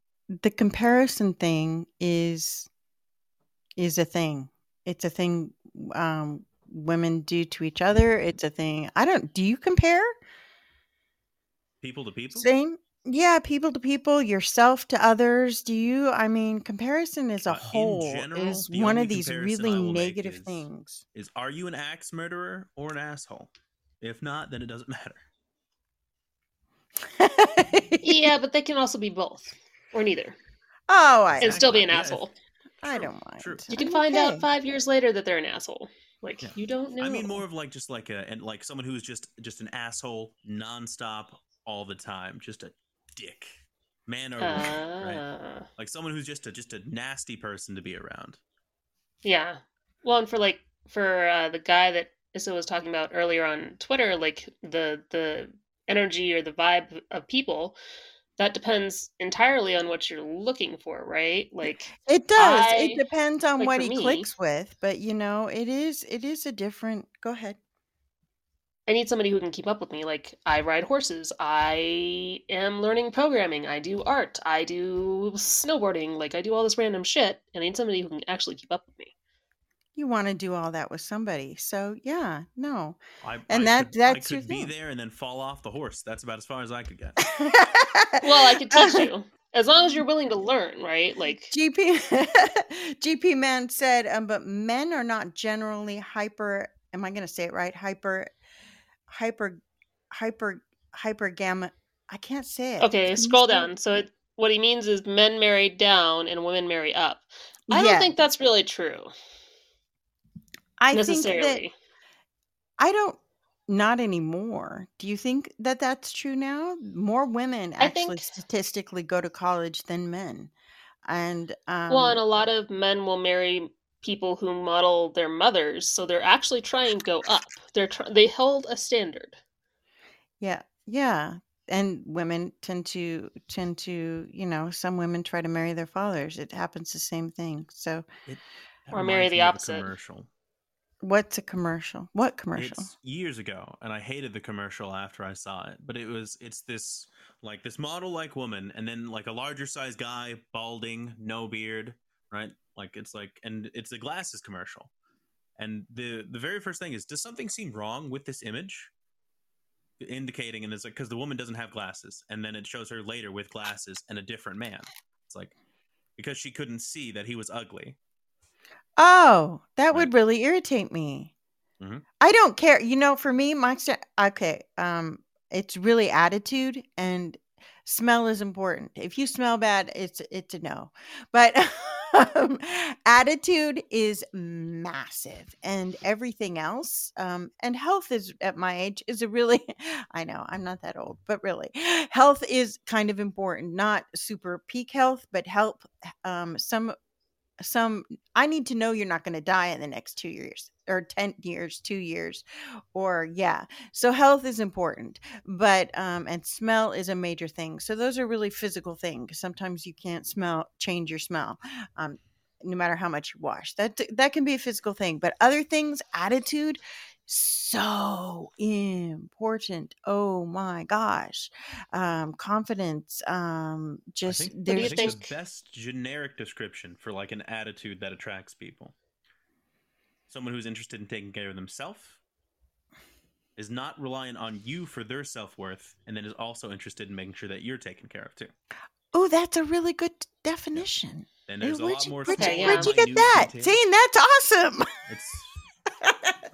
the comparison thing is is a thing. It's a thing um, women do to each other. It's a thing. I don't. Do you compare? People to people? Same. Yeah, people to people, yourself to others. Do you? I mean, comparison as a Uh, whole general, is the one of these really I will make negative is- things. Is are you an axe murderer or an asshole? If not, then it doesn't *laughs* matter. *laughs* Yeah, but they can also be both or neither Oh, I, and still be an Yeah, asshole. I don't mind. true. You can I'm find okay. out five years later that they're an asshole. Like Yeah. you don't know. I mean more of like just like a and like someone who's just just an asshole nonstop all the time, just a dick, man or woman, right? Uh, Like someone who's just a just a nasty person to be around. Yeah. Well, and for like for uh, the guy that Issa was talking about earlier on Twitter, like the the energy or the vibe of people, that depends entirely on what you're looking for, right? Like It does. I- it depends on like, what he me- clicks with, but you know, it is it is a different. Go ahead. I need somebody who can keep up with me. Like I ride horses, I am learning programming, I do art, I do snowboarding, like I do all this random shit, and I need somebody who can actually keep up with me. You want to do all that with somebody, so yeah, no. I, And I that- could, that's I your could be thing. there and then fall off the horse. That's about as far as I could get. Well, I could teach *laughs* you as long as you're willing to learn, right? Like GP GP *laughs* man said, um, but men are not generally hyper. Am I going to say it right? Hyper, hyper, hyper, hyper gamma. I can't say it. Okay, you scroll it? down. So it, what he means is men marry down and women marry up. I Yeah, don't think that's really true I think that. I don't. Not anymore. Do you think that that's true now? More women actually think- statistically go to college than men, and um, well, and a lot of men will marry people who model their mothers, so they're actually trying to go up. They're tr- they hold a standard. Yeah, yeah. And women tend to tend to, you know, some women try to marry their fathers. It happens the same thing. So, That Or marry the me of a opposite. commercial. what's a commercial? What commercial? It's years ago, and I hated the commercial after I saw it. But it was it's this like this model like woman, and then like a larger size guy, balding, no beard, right? Like it's like, and it's a glasses commercial. And the the very first thing is, does something seem wrong with this image? Indicating, and it's like because the woman doesn't have glasses, and then it shows her later with glasses and a different man. It's like because she couldn't see that he was ugly. Oh, that would really irritate me. Mhm. I don't care. You know, for me, my okay, um, it's really attitude and smell is important. If you smell bad, it's it's a no. But *laughs* um, attitude is massive, and everything else, um, and health is at my age is a really. *laughs* I know I'm not that old, but really, health is kind of important. Not super peak health, but help um, some some I need to know you're not going to die in the next 2 years or 10 years, 2 years or yeah. So health is important, but um and smell is a major thing. So those are really physical things. Sometimes you can't smell change your smell. Um no matter how much you wash. That that can be a physical thing, but other things, attitude so important. Oh my gosh. Um confidence um just I think, do I you there's think think- the best generic description for like an attitude that attracts people, someone who's interested in taking care of themselves, is not reliant on you for their self worth, and then is also interested in making sure that you're taken care of too. Oh, that's a really good definition. And Hey, there's a where'd lot you, more. where'd, you, where'd you get that? details. Zane, that's awesome. It's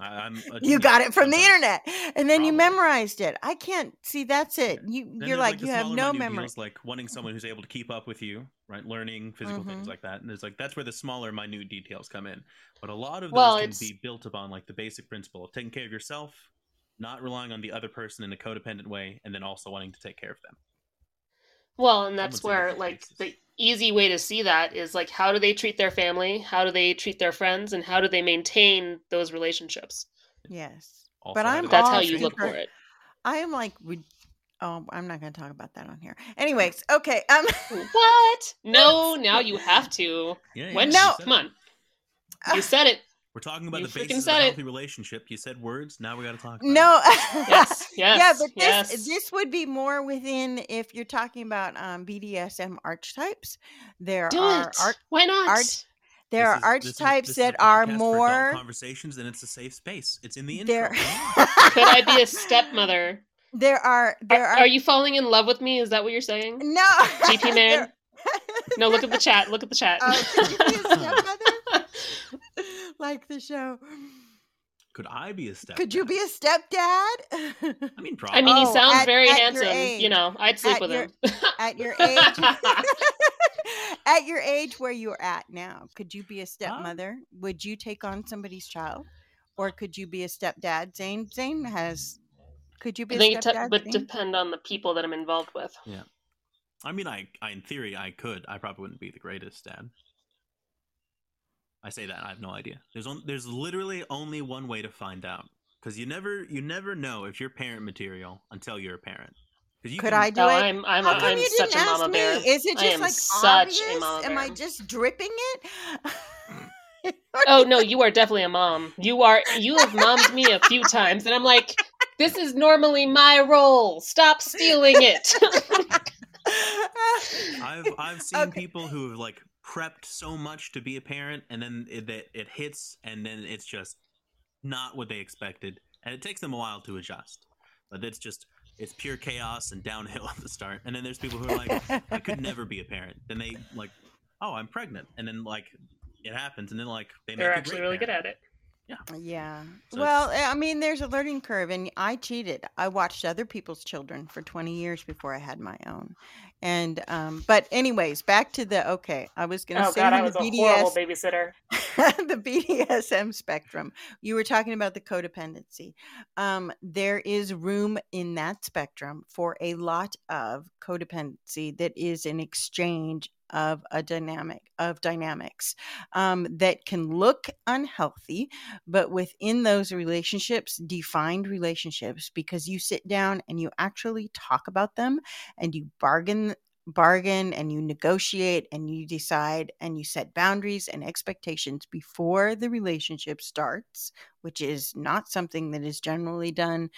I, am you got it from the internet, and then you memorized it. I can't see. That's it. You Then you're there's, like, you have no memory. deals, like wanting *laughs* someone who's able to keep up with you, right? Learning physical things Mhm. like that, and it's like that's where the smaller, minute details come in. But a lot of those Well, can it's- be built upon like the basic principle of taking care of yourself, not relying on the other person in a codependent way, and then also wanting to take care of them. Well, and that's say where like the easy way to see that is like how do they treat their family, how do they treat their friends, and how do they maintain those relationships? Yes, Also, but I'm That's how treat you look for it. I am like, re- oh, I'm not going to talk about that on here. Anyways, okay. Um, *laughs* What? No, *laughs* now you have to. Yeah, yeah, When? No, come on. You *laughs* said it. We're talking about You the freaking basis of said a it. healthy relationship. You said words. Now we got to talk. About no. *laughs* Yes, yeah, but this yes. this would be more within if you're talking about um, BDSM archetypes. There Do are it. arch- Why not? arch- there are This is- this is- archetypes this is that are podcast for adult more conversations, and it's a safe space. It's in the intro. there. *laughs* Could I be a stepmother? there are Are, there are, are you falling in love with me? Is that what you're saying? no GP *laughs* man? there- No, look at the chat. Look at the chat. Uh, could you be a stepmother? Like the show. Could I be a step? Could you be a stepdad? I mean, probably. I mean, he Oh, sounds at- very at handsome. age. You know, I'd sleep At with your- him. *laughs* at your *laughs* age *laughs* at your age where you're at now could you be a stepmother would you take on somebody's child or could you be a stepdad zane zane has could you be I a think it stepdad t- would Zane? depend on the people that I'm involved with. Yeah, I mean, I, I, in theory, I could. I probably wouldn't be the greatest dad. I say that I have no idea. There's on, there's literally only one way to find out because you never you never know if you're parent material until you're a parent. 'Cause you could can- i do No, it I'm I'm how come I'm you didn't a ask mama me bear. is it just like such obvious am i just dripping it *laughs* mm. Oh no, you are definitely a mom. You are you have mommed me a few times, and I'm like, this is normally my role. Stop stealing it. I've I've *laughs* seen Okay. people who have like prepped so much to be a parent, and then it, it, it hits, and then it's just not what they expected, and it takes them a while to adjust. But it's just it's pure chaos and downhill *laughs* at the start. And then there's people who are like, I could *laughs* never be a parent. Then they like, oh, I'm pregnant, and then like it happens, and then like they They're make actually really good at it. Yeah. So well, I mean, there's a learning curve, and I cheated. I watched other people's children for 20 years before I had my own. And, um, but anyways, back to the okay. I was going to Oh say god, I was the a horrible BDS, babysitter. *laughs* the BDSM spectrum. You were talking about the codependency. Um, there is room in that spectrum for a lot of codependency that is an exchange of a dynamic of dynamics um, that can look unhealthy, but within those relationships, defined relationships, because you sit down and you actually talk about them and you bargain bargain and you negotiate and you decide and you set boundaries and expectations before the relationship starts which is not something that is generally done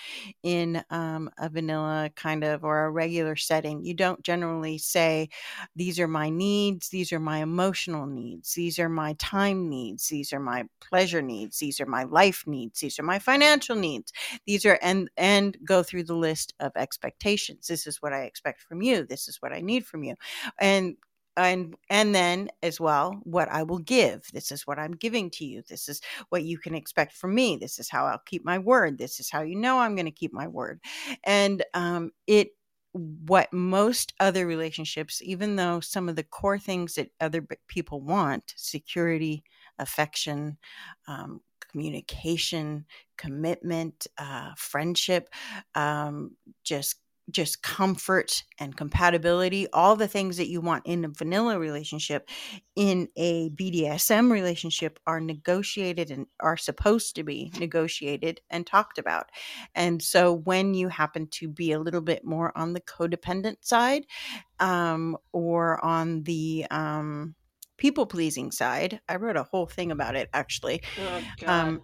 in um, a vanilla kind of or a regular setting. You don't generally say these are my needs these are my emotional needs these are my time needs these are my pleasure needs these are my life needs these are my financial needs. These are and and go through the list of expectations. This is what i expect from you. This is what i need from you. And and and then as well what i will give. This is what i'm giving to you. This is what you can expect from me. This is how i'll keep my word. This is how you know i'm going to keep my word. And um it what most other relationships even though some of the core things that other people want security affection um, communication commitment uh, friendship um, just just comfort and compatibility all the things that you want in a vanilla relationship in a BDSM relationship are negotiated and are supposed to be negotiated and talked about. And so when you happen to be a little bit more on the codependent side um, or on the um, people pleasing side i wrote a whole thing about it actually Oh um,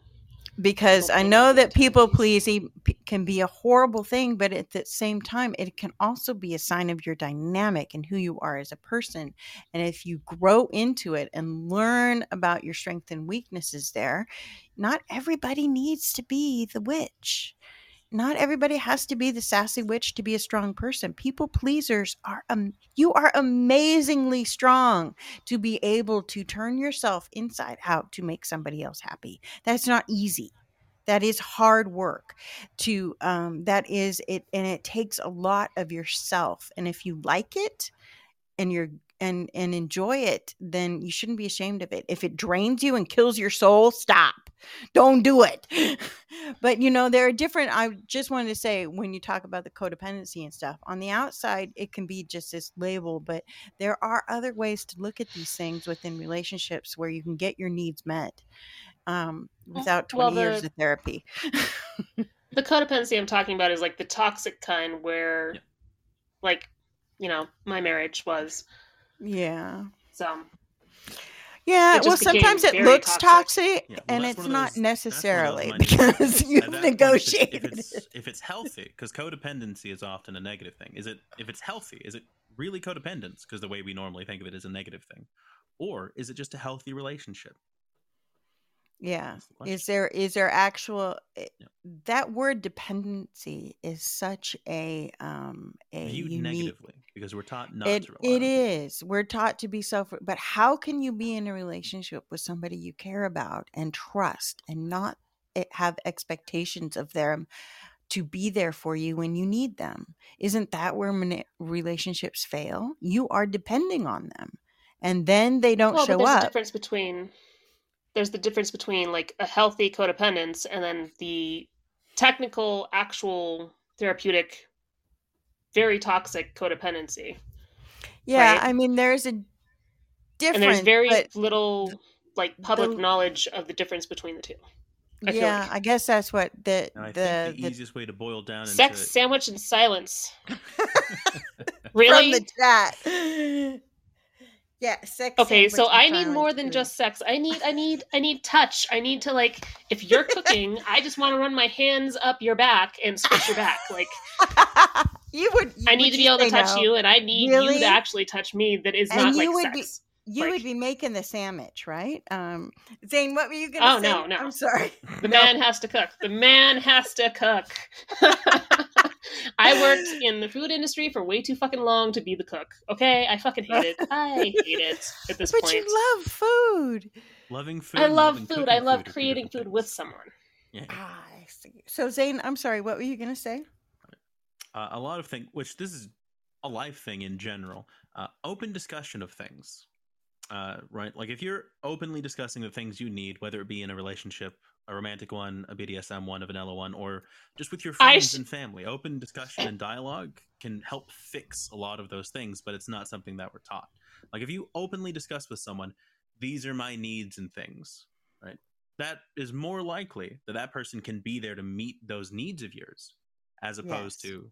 because People I know that people pleasing can be a horrible thing, but at the same time, it can also be a sign of your dynamic and who you are as a person. And if you grow into it and learn about your strengths and weaknesses there, not everybody needs to be the witch. Not everybody has to be the sassy witch to be a strong person. People pleasers are um, you are amazingly strong to be able to turn yourself inside out to make somebody else happy. That's not easy. that is hard work to um that is it and it takes a lot of yourself and if you like it and you're and and enjoy it then you shouldn't be ashamed of it if it drains you and kills your soul stop don't do it *laughs* but you know there are different i just wanted to say when you talk about the codependency and stuff on the outside it can be just this label but there are other ways to look at these things within relationships where you can get your needs met um, without 20 Well, years of therapy *laughs* The codependency I'm talking about is like the toxic kind where, Yeah. like, you know, my marriage was. yeah So yeah well sometimes it looks toxic. toxic Yeah, well, and it's not those- that's one of those necessarily because *laughs* you've At that point, if it's- negotiated If it's, if it's healthy, because codependency is often a negative thing. Is it? If it's healthy, is it really codependence? Because the way we normally think of it is a negative thing, or is it just a healthy relationship? Yeah. The. Is there is there actual eh, Yeah. that word dependency is such a um a Viewed unique negatively because we're taught not it to rely it people. We're taught to be self but how can you be in a relationship with somebody you care about and trust and not eh, have expectations of them to be there for you when you need them? Isn't that where mani- relationships fail? You are depending on them. And then they don't well, but show there's a up. difference between there's the difference between like a healthy codependence and then the technical, actual therapeutic, very toxic codependency. Yeah, right? I mean there's a difference and there's very but little like public the- knowledge of the difference between the two. I yeah, like. I guess that's what the And I the, think the, the easiest way to boil down Sex, into sandwich, and silence. *laughs* from Really? the chat. *laughs* Yeah, sex. Okay, so I need more than please. just sex. I need I need I need touch. I need to like if you're cooking, I just want to run my hands up your back and scratch your back. Like *laughs* you would. I would need to be able to touch no? you and I need you to actually touch me that is And not you like would be- You like- would be making the sandwich, right? Um, Zane, what were you gonna Oh, say? no, no. I'm sorry. The No. man has to cook. The man has to cook. *laughs* I worked in the food industry for way too fucking long to be the cook. Okay, I fucking hate it. I hate it at this But point. you love food. loving food. I love food. I love food creating food with someone. Yeah. Ah, I see. So Zane, I'm sorry. What were you gonna say? Uh, a lot of things, which this is a life thing in general. Uh, open discussion of things, uh, right? Like if you're openly discussing the things you need, whether it be in a relationship, a romantic one, a BDSM one, a vanilla one, or just with your friends sh- and family, open discussion and dialogue can help fix a lot of those things. But it's not something that we're taught. Like if you openly discuss with someone, these are my needs and things, right? That is more likely that that person can be there to meet those needs of yours, as opposed Yes. to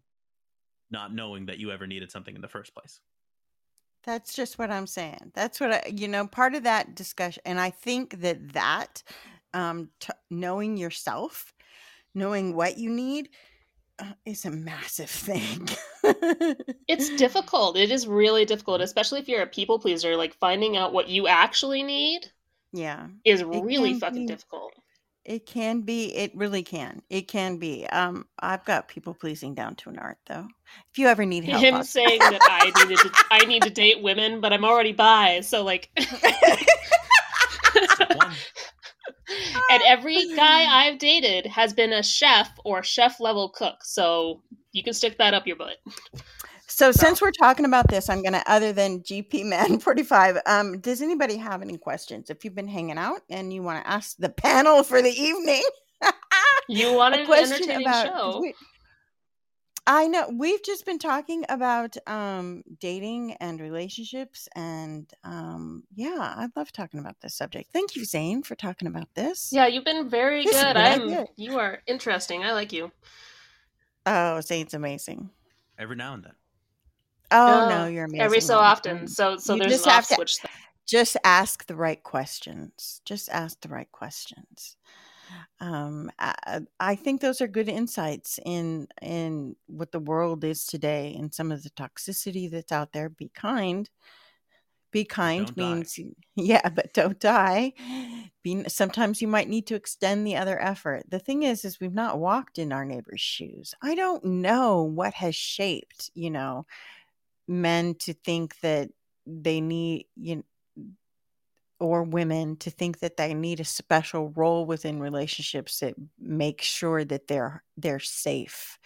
not knowing that you ever needed something in the first place. That's just what I'm saying. That's what I, you know, part of that discussion. And I think that that, um, t- knowing yourself, knowing what you need, uh, is a massive thing. *laughs* It's difficult. It is really difficult, especially if you're a people pleaser. Like finding out what you actually need yeah, is really fucking be- difficult. It can be. It really can. It can be. Um, I've got people pleasing down to an art, though. If you ever need *laughs* help, Him I'll- saying that I needed to, I need to date women, but I'm already bi. So like, *laughs* and *laughs* every guy I've dated has been a chef or chef level cook. So you can stick that up your butt. So since we're talking about this, I'm gonna other than GP *laughs* Man 45, um, does anybody have any questions? If you've been hanging out and you want to ask the panel for the evening, *laughs* You wanted a an question entertaining about show. we- I know we've just been talking about um dating and relationships and um yeah, I love talking about this subject. Thank you, Zane, for talking about this. Yeah, you've been very This good. good I'm. idea. You are interesting. I like you. Oh, Zane's amazing. every now and then. Oh Uh, no, you're amazing. Every so all often. So so You there's just an have off to- switch. thing. just ask the right questions just ask the right questions um I, I think those are good insights in in what the world is today and some of the toxicity that's out there be kind be kind don't die. means *laughs* yeah but don't die be sometimes you might need to extend the other effort the thing is is we've not walked in our neighbor's shoes i don't know what has shaped you know men to think that they need you or women to think that they need a special role within relationships that make sure that they're they're safe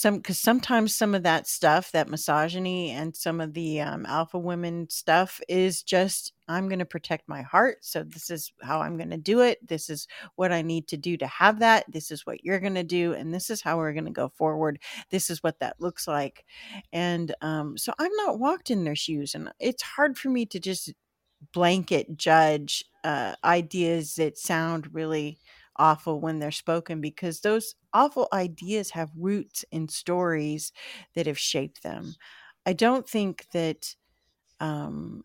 some because sometimes some of that stuff that misogyny and some of the um, alpha women stuff is just i'm going to protect my heart so this is how i'm going to do it. This is what i need to do to have that. This is what you're going to do and this is how we're going to go forward. This is what that looks like. And um, so i'm not walked in their shoes and it's hard for me to just blanket judge uh, ideas that sound really awful when they're spoken because those awful ideas have roots in stories that have shaped them. I don't think that um,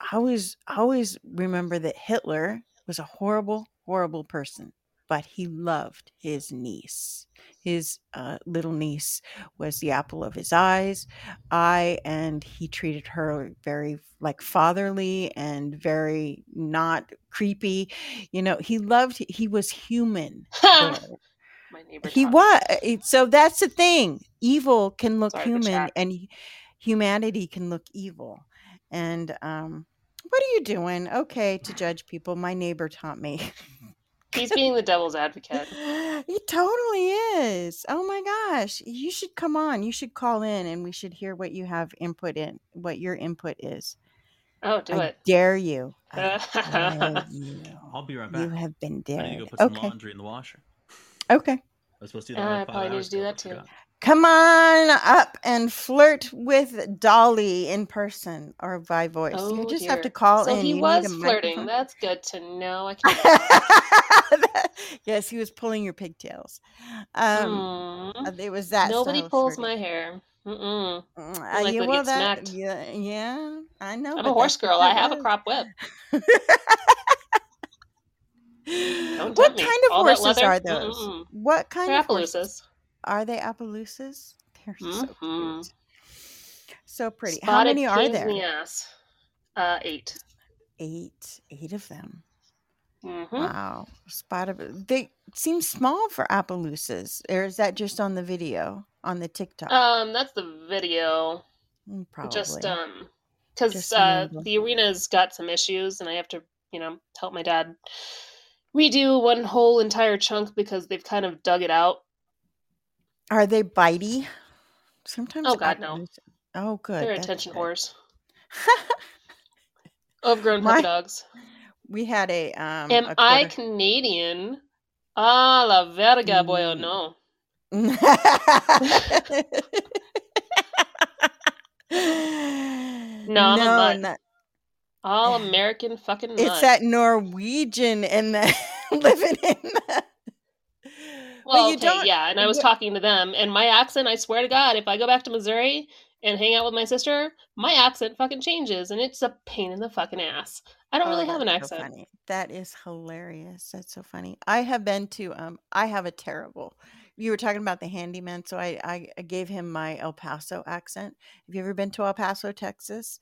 I always I always remember that Hitler was a horrible, horrible person but he loved his niece. His uh, little niece was the apple of his eyes, I and he treated her very like fatherly and very not creepy. You know, he loved. He was human. My neighbor. he was. So that's the thing. Evil can look Sorry, human, and humanity can look evil. And um, what are you doing? Okay, to *sighs* judge people. My neighbor taught me. He's being the devil's advocate. *laughs* he totally is. Oh my gosh. You should come on. You should call in and we should hear what you have input in, what your input is. Oh, do I it. Dare you. I dare *laughs* you. I'll be right back. You have been dared. I need to go put some okay. laundry in the washer. Okay. I was supposed to do that. Uh, like I probably need to do that too. Come on up and flirt with Dolly in person or by voice. you Oh just have to call So in. he You was flirting. microphone. That's good to know. I can *laughs* yes, he was pulling your pigtails. Um, Mm. it was that. Nobody style pulls flirting. my hair. Mm-mm. Mm, I uh, like yeah, well, that, smacked. yeah, yeah, I know. I'm a horse girl. I have a *laughs* crop whip. *laughs* what tempt me. kind of All horses are those? Mm-mm. What kind They're of horses? Are they Appaloosas? They're so Mhm. cute. So pretty. How Spotted many are there? in the ass. Uh, eight. Eight. Eight of them. Mm-hmm. Wow. Spotted. They seem small for Appaloosas. Or is that just on the video on the TikTok? Um, that's the video. Mm, Probably. Just um, because uh, the arena's got some issues, and I have to, you know, help my dad redo one whole entire chunk because they've kind of dug it out. Are they bitey? Sometimes. Oh, God, no. Oh, good. They're that's attention good. whores. *laughs* Overgrown My- puppy dogs. We had a um. Am a I quarter- Canadian? Ah, la verga, boy, oh Mm. no. *laughs* *laughs* no, I'm a mutt. not- All American fucking it's mutt. that Norwegian in the *laughs* living in the. Well, you okay, don't- yeah, and I was talking to them, and my accent, I swear to God, if I go back to Missouri and hang out with my sister, my accent fucking changes, and it's a pain in the fucking ass. I don't Oh, really have an so accent. funny. That is hilarious. That's so funny. I have been to um I have a terrible. You were talking about the handyman, so I I, I gave him my El Paso accent. Have you ever been to El Paso, Texas?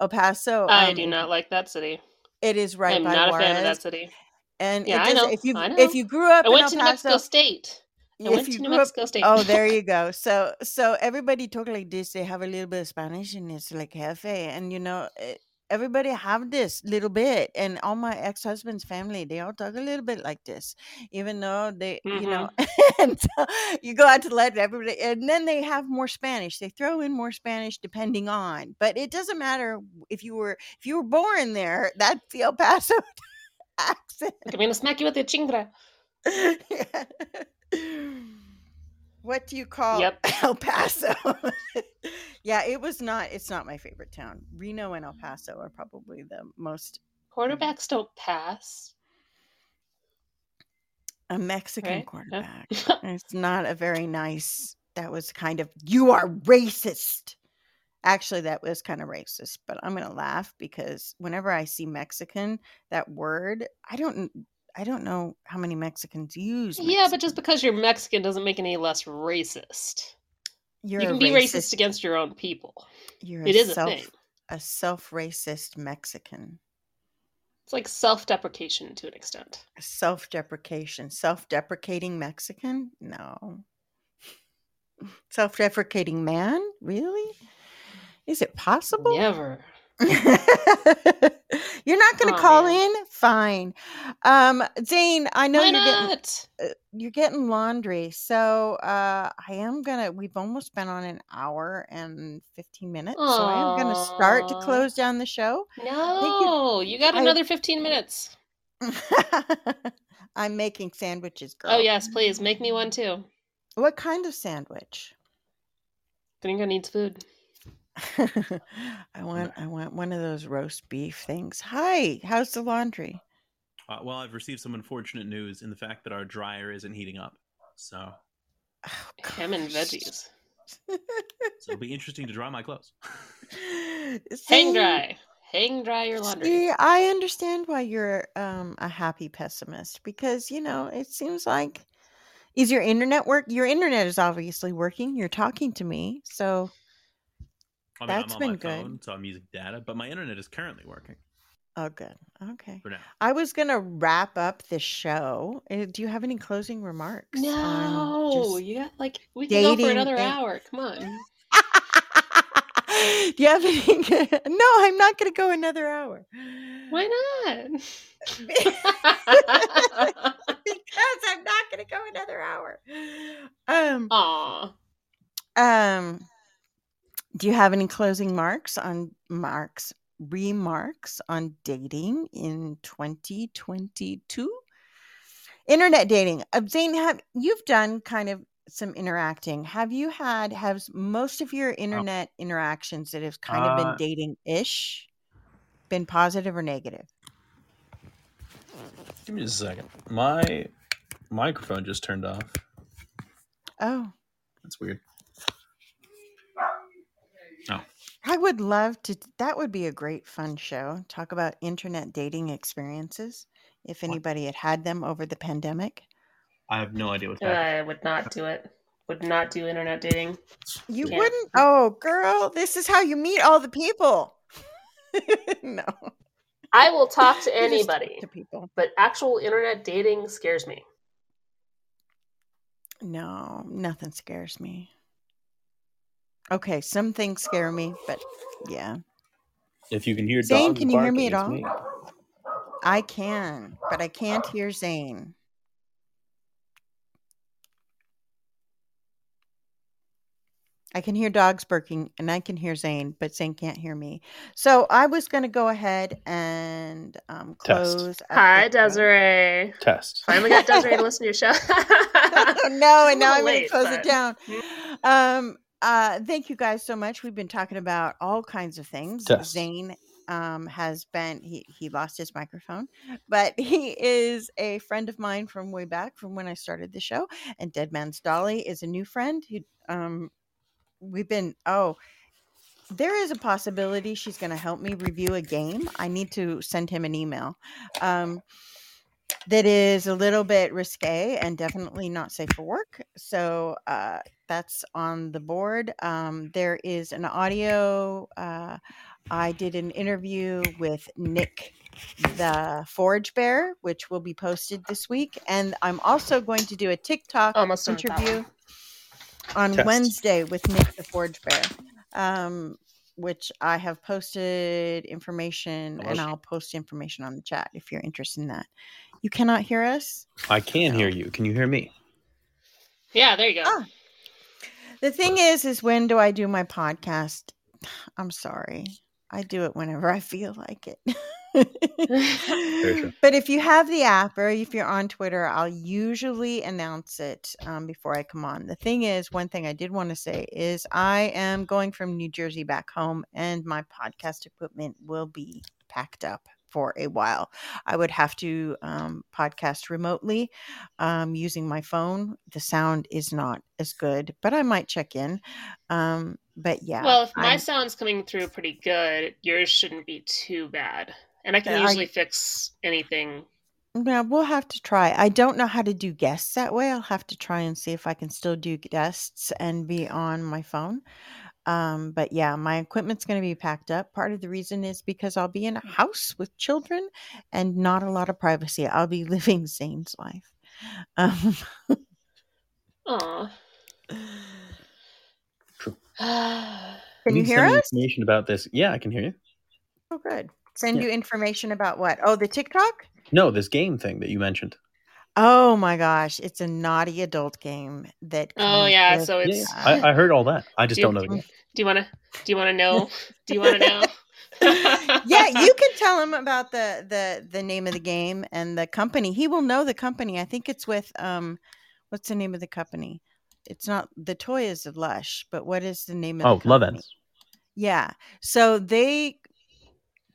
El Paso. I um, do not like that city. It is right I'm by not Juarez, a fan of that city. and Yeah, it I know, If you if you grew up I in went El to New Mexico State. I if went you to New grew up Mexico State. Oh, there you *laughs* go. So so everybody talk like this. They have a little bit of Spanish and it's like jefe. And you know, eh, everybody have this little bit. And all my ex husband's family, they all talk a little bit like this, even though they, you know, Mm-hmm. *laughs* and so you go out to let everybody, and then they have more Spanish. They throw in more Spanish depending on, but it doesn't matter if you were if you were born there. That's *laughs* the El Paso *laughs* accent. I'm gonna smack you with a chingra. What do you call Yep. *laughs* El Paso? *laughs* yeah, it was not. It's not my favorite town. Reno and El mm. Paso are probably the most. Quarterbacks don't pass. A Mexican Right? Yeah. quarterback. *laughs* it's not a very nice. That was kind of you are racist. Actually, that was kind of racist, but I'm gonna laugh because whenever I see Mexican, that word, I don't. I don't know how many Mexicans use. Yeah, but just because you're Mexican doesn't make it any less racist. you're you can be racist against your own people. You're It a is a self, thing. a self-racist Mexican. It's like self-deprecation to an extent. Self-deprecation, self-deprecating Mexican? No. *laughs* Self-deprecating man? Really? Is it possible? Never. *laughs* You're not going to Aw, call man. in? Fine. Um, Zane, I know Why you're getting uh, you're getting laundry, so uh, I am gonna. We've almost been on an hour and fifteen minutes, so I am gonna start to close down the show. No, you got I- another 15 minutes. *laughs* I'm making sandwiches, girl. Oh, yes, please make me one too. What kind of sandwich? Gringo needs food. *laughs* I want. I want one of those roast beef things. Hi, how's the laundry? Uh, well, I've received some unfortunate news in the fact that our dryer isn't heating up. So, Oh, *laughs* Ham and veggies. *laughs* so it'll be interesting to dry my clothes. Hang dry. Hang dry your laundry. See, I understand why you're um, a happy pessimist because you know it seems like is your internet work? Your internet is obviously working. You're talking to me, so I mean, That's I'm on been my good. phone, so I'm using data, but my internet is currently working oh, good. Okay, for now. I was gonna wrap up the show. Uh, Do you have any closing remarks? No, just- you got like we can go for dating another and- hour. Come on. *laughs* Do you have any? *laughs* no, I'm not gonna go another hour. Why not? *laughs* because I'm not going to go another hour. Um, Aw. um, do you have any closing marks on marks remarks on dating in 2022? Internet dating. Uh, Zane, have you've done kind of some interacting? Have you had have most of your internet interactions that have kind of Uh, been dating ish been positive or negative? Give me just a second. My microphone just turned off. Oh, That's weird. Oh. I would love to. That would be a great fun show. Talk about internet dating experiences. If anybody had had them over the pandemic, I have no idea what happening. I would not do it. Would not do internet dating. you Yeah. wouldn't. Oh, girl, this is how you meet all the people. *laughs* no, I will talk to *laughs* you just talk anybody, to people. but actual internet dating scares me. No, nothing scares me. Okay, some things scare me, but yeah, If you can hear Zane, dogs can you hear me at it's all? I can, but I can't hear Zane. I can hear dogs barking and I can hear Zane, but Zane can't hear me. So I was going to go ahead and um, Test. close. up Hi, the show. Desiree. Test. Finally got *laughs* Desiree to listen to your show. *laughs* no, and now I'm going to close but- it down. Um, uh, thank you guys so much. We've been talking about all kinds of things. Test. Zane um, has been he he lost his microphone, but *laughs* he is a friend of mine from way back from when I started the show. And Dead Man's Dolly is a new friend who um we've been oh there is a possibility she's going to help me review a game. I need to send him an email. Um, that is a little bit risque and definitely not safe for work. So uh, that's on the board. Um, there is an audio. Uh, I did an interview with Nick, the Forge Bear, which will be posted this week. And I'm also going to do a TikTok Almost done with that interview on Test. Wednesday with Nick, the Forge Bear. Um, which I have posted information and I'll post information on the chat if you're interested in that. You cannot hear us? I can hear you. Can you hear me? Yeah, there you go. Ah. The thing is, is when do I do my podcast? *sighs* I'm sorry. I do it whenever I feel like it. *laughs* but if you have the app or if you're on Twitter, I'll usually announce it um, before I come on. The thing is, one thing I did want to say is I am going from New Jersey back home and my podcast equipment will be packed up for a while. I would have to um, podcast remotely um, using my phone. The sound is not as good, but I might check in. Um, but yeah. well, if my I'm- sound's coming through pretty good, yours shouldn't be too bad. And I can Yeah, I- usually fix anything. Yeah, we'll have to try. I don't know how to do guests that way. I'll have to try and see if I can still do guests and be on my phone. Um, but yeah, my equipment's going to be packed up. Part of the reason is because I'll be in a house with children and not a lot of privacy. I'll be *laughs* living Zane's life. Um, Aw. True. *sighs* can You you hear me us? Information about this? Yeah, I can hear you. Oh, good. Send Yeah. you information about what? Oh, the TikTok? No, this game thing that you mentioned. Oh my gosh, it's a naughty adult game that. Oh yeah, with- so it's. yeah. I, I heard all that. I just do don't know the game. Do you want to? Do you want to know? Do you want to know? *laughs* yeah, you *laughs* can tell him about the the the name of the game and the company. He will know the company. I think it's with um, what's the name of the company? It's not the toy is of Lush, but what is the name of? Oh, the Love company? Ends. Yeah, so they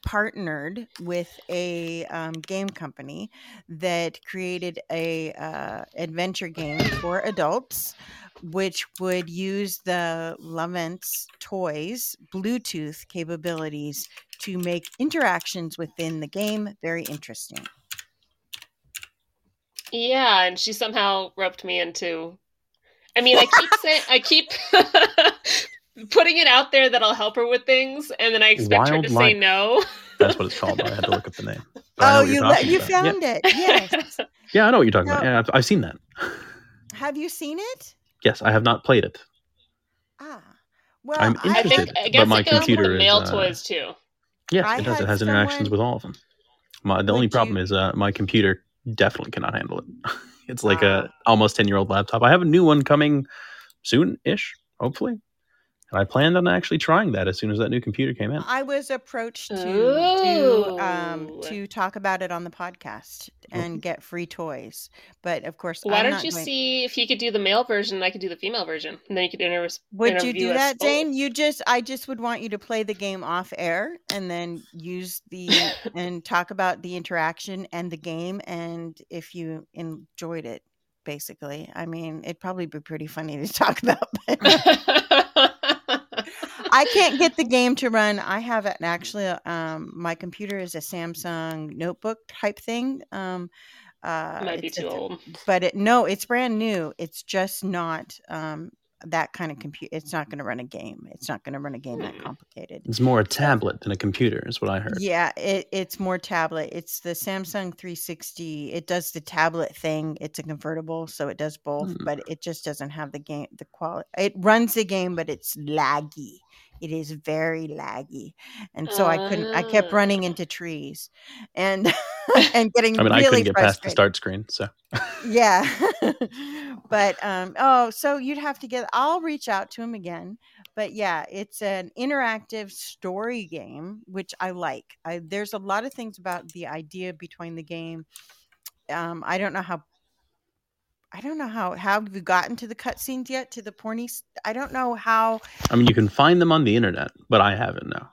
partnered with a um, game company that created a uh, adventure game for adults which would use the Lovense toys bluetooth capabilities to make interactions within the game very interesting yeah, and she somehow roped me into. I mean, I keep saying, I keep *laughs* putting it out there that I'll help her with things, and then I expect her Wild to say no. That's what it's called. I had to look up the name. But *laughs* oh you're you le- you about. Yeah. found it yes *laughs* Yeah, I know what you're talking about. Yeah, I've, I've seen that. *laughs* have you seen it Yes, I have not played it. ah well I'm I interested. think I but my it computer the is, male uh, toys too. Yes, I it does. It has interactions someone- with all of them. My, the only problem you- is uh, my computer definitely cannot handle it. it's like Ah. a almost ten year old laptop. I have a new one coming soon ish, hopefully. And I planned on actually trying that as soon as that new computer came in. I was approached to to um to talk about it on the podcast and get free toys, but of course, Why I'm don't not you going- see if he could do the male version and I could do the female version, and then you could inter- Would you do us that, both. Dane? You just, I just would want you to play the game off air and then use the *laughs* and talk about the interaction and the game, and if you enjoyed it, basically. I mean, it'd probably be pretty funny to *laughs* talk about. But *laughs* I can't get the game to run. I have it actually. Um, my computer is a Samsung notebook type thing. Um, uh, Might be too old. but it no, it's brand new. It's just not um that kind of computer. It's not going to run a game. It's not going to run a game that Hmm. complicated. It's more a tablet than a computer, is what I heard. Yeah, it, it's more tablet. It's the Samsung 360. It does the tablet thing. It's a convertible, so it does both, Hmm. but it just doesn't have the game the quality. It runs the game, but it's laggy. It is very laggy, and so I couldn't. I kept running Ah. into trees, and *laughs* *laughs* and getting I mean, I really couldn't get past the start screen, so yeah *laughs* but um oh so you'd have to get i'll reach out to him again but yeah it's an interactive story game which i like I, there's a lot of things about the idea between the game um i don't know how i don't know how how have you gotten to the cutscenes yet to the porny I don't know how I mean, you can find them on the internet, but I haven't. No,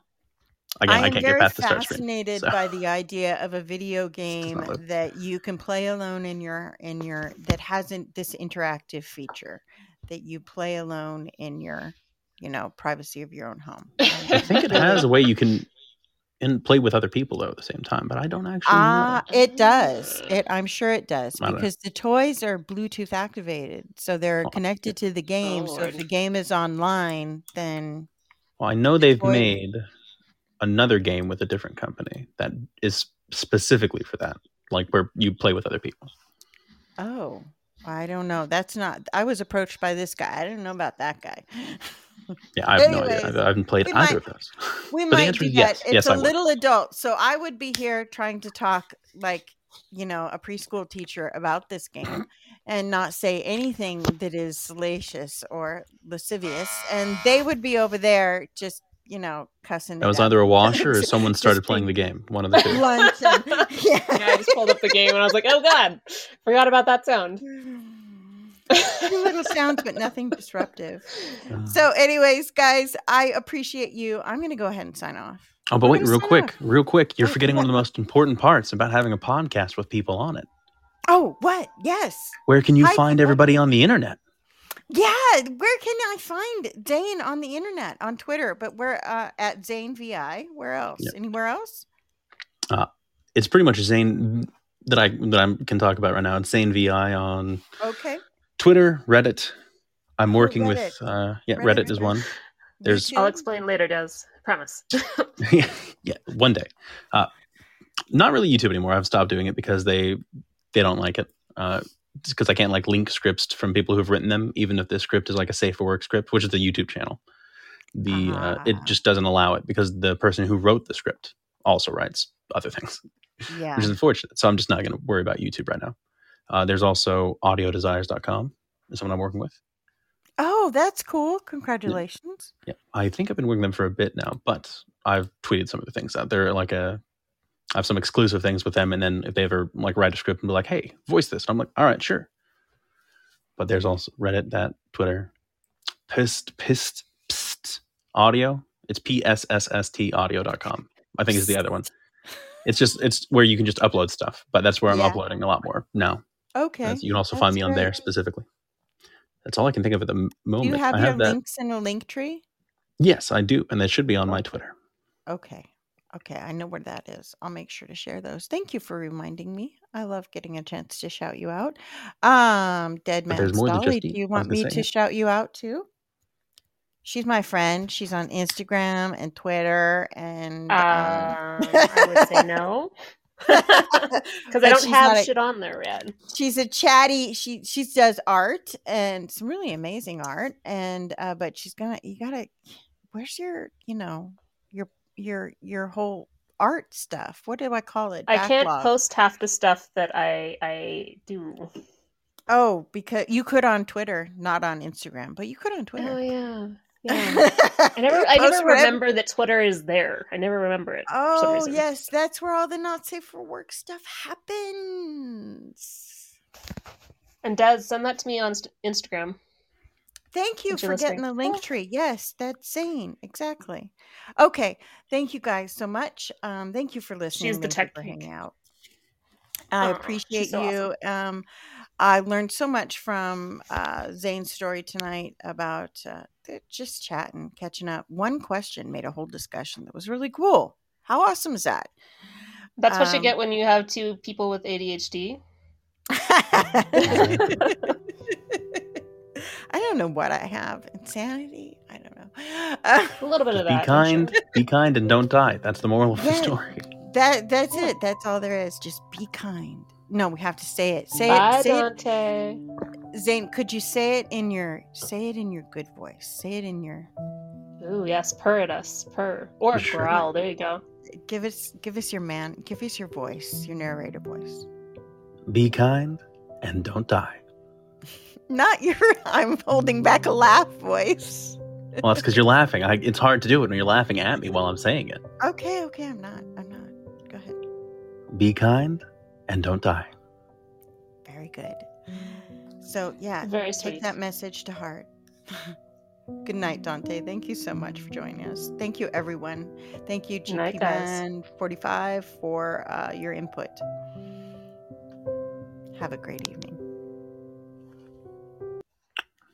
again, I I, am can't very get past the start screen. fascinated so. by the idea of a video *laughs* game that you can play alone in your in your that hasn't this interactive feature that you play alone in your you know privacy of your own home. I think it has a way you can and play with other people though at the same time, but I don't actually Ah, know. it does. It I'm sure it does I don't know. because the toys are Bluetooth activated, so they're Oh, connected to the game. so if the game is online, then Well, I know they've toy- made another game with a different company that is specifically for that, like where you play with other people. oh, I don't know. That's not. I was approached by this guy. I didn't know about that guy. *laughs* Yeah, I have no idea. I haven't played we either might- of those. *laughs* We But the might answer do is that. yes. It's Yes, a I would. little adult, so I would be here trying to talk like you know a preschool teacher about this game, *clears throat* and not say anything that is salacious or lascivious, and they would be over there just you know cussing. That was either a *laughs* washer or someone started playing the game. One of the two. blunt and- *laughs* Yeah, I just pulled up the game and I was like, oh god, forgot about that sound. Two little sounds, but nothing disruptive. Uh, So, anyways, guys, I appreciate you. I'm going to go ahead and sign off. oh, but wait, real quick, off. real quick. You're forgetting one of the most important parts about having a podcast with people on it. Oh, what? Yes. Where can you Hi, find everybody on the internet? Yeah, where can I find Dane on the internet on Twitter? But we're uh, at Zane Vi. Where else? Yep. Anywhere else? It's pretty much Zane that I that I can talk about right now. It's Zane Vi on Okay. Twitter, Reddit. I'm working with Reddit. uh yeah, Reddit, Reddit, is one. There's- YouTube? I'll explain later, Des. Promise. *laughs* *laughs* yeah, yeah, one day. Uh, not really YouTube anymore. I've stopped doing it because they they don't like it. Uh, because I can't like link scripts from people who've written them, even if the script is like a safe for work script, which is the YouTube channel. The uh, it Ah. just doesn't allow it because the person who wrote the script also writes other things, Yeah. which is unfortunate. So I'm just not going to worry about YouTube right now. Uh, there's also audiodesires.com, is someone I'm working with. Oh, that's cool. Congratulations. Yeah, I think I've been working with them for a bit now, but I've tweeted some of the things out. They're like a, I have some exclusive things with them, and then if they ever like write a script and be like, "Hey, voice this," I'm like, "All right, sure." But there's also Reddit, that Twitter, pissed, pissed, pissed audio. It's p s s s t audio.com. I think is the other one. *laughs* It's just it's where you can just upload stuff, but that's where I'm Yeah. uploading a lot more now. Okay. That's- you can also find that's me on there specifically. That's all I can think of at the m- Do moment. you have I your have that. links in a link tree? Yes, I do, and that should be on my Twitter. Okay. Okay, I know where that is. I'll make sure to share those. Thank you for reminding me. I love getting a chance to shout you out. Um, Dead But Man there's more than Stolly, just do you. you I was want me to yeah. shout you out too? She's my friend. She's on Instagram and Twitter and um, Um, I would say no. *laughs* *laughs* Because I don't have a- shit on there yet. she's a chatty she she does art and some really amazing art and uh but she's gonna you gotta where's your you know your your your whole art stuff what do i call it I can't post half the stuff that I I do. oh because you could on twitter not on instagram but you could on Twitter. Oh yeah, yeah. I never *laughs* I never remember that Twitter is there. I never remember it. oh yes that's where all the not safe for work stuff happens And Dad, send that to me on st- Instagram. Thank you for getting the link tree. Yes, that's sane. Exactly. Okay. Thank you guys so much. Um, thank you for listening. She's the tech for hanging out. I appreciate so you. Um, I learned so much from uh, Zane's story tonight about uh, th- just chatting, catching up. One question made a whole discussion that was really cool. How awesome is that? That's what you Um, get when you have two people with ADHD. *laughs* I don't know what I have. Insanity? I don't know. Uh, A little bit of Be that. I'm kind, sure. be kind, and don't die. That's the moral of the story. that that's it. That's all there is. Just be kind. No, we have to say it. Say Bye, it. Say Dante. it. Zane, could you say it in your say it in your good voice? Say it in your Ooh, yes, purr at us. Purr. Or Sure. growl. There you go. give us give us your man give us your voice, your narrator voice. Be kind and don't die. *laughs* Not your I'm holding back a laugh voice. Well, that's because you're laughing. I, it's hard to do it when you're laughing at me while I'm saying it. Okay, okay, I'm not. I'm not. Go ahead. Be kind and don't die. Very good. So yeah, Very take that message to heart. *laughs* Good night, Dante. Thank you so much for joining us. Thank you, everyone. Thank you, Good night, GP guys. Man 45, for uh, your input. Have a great evening.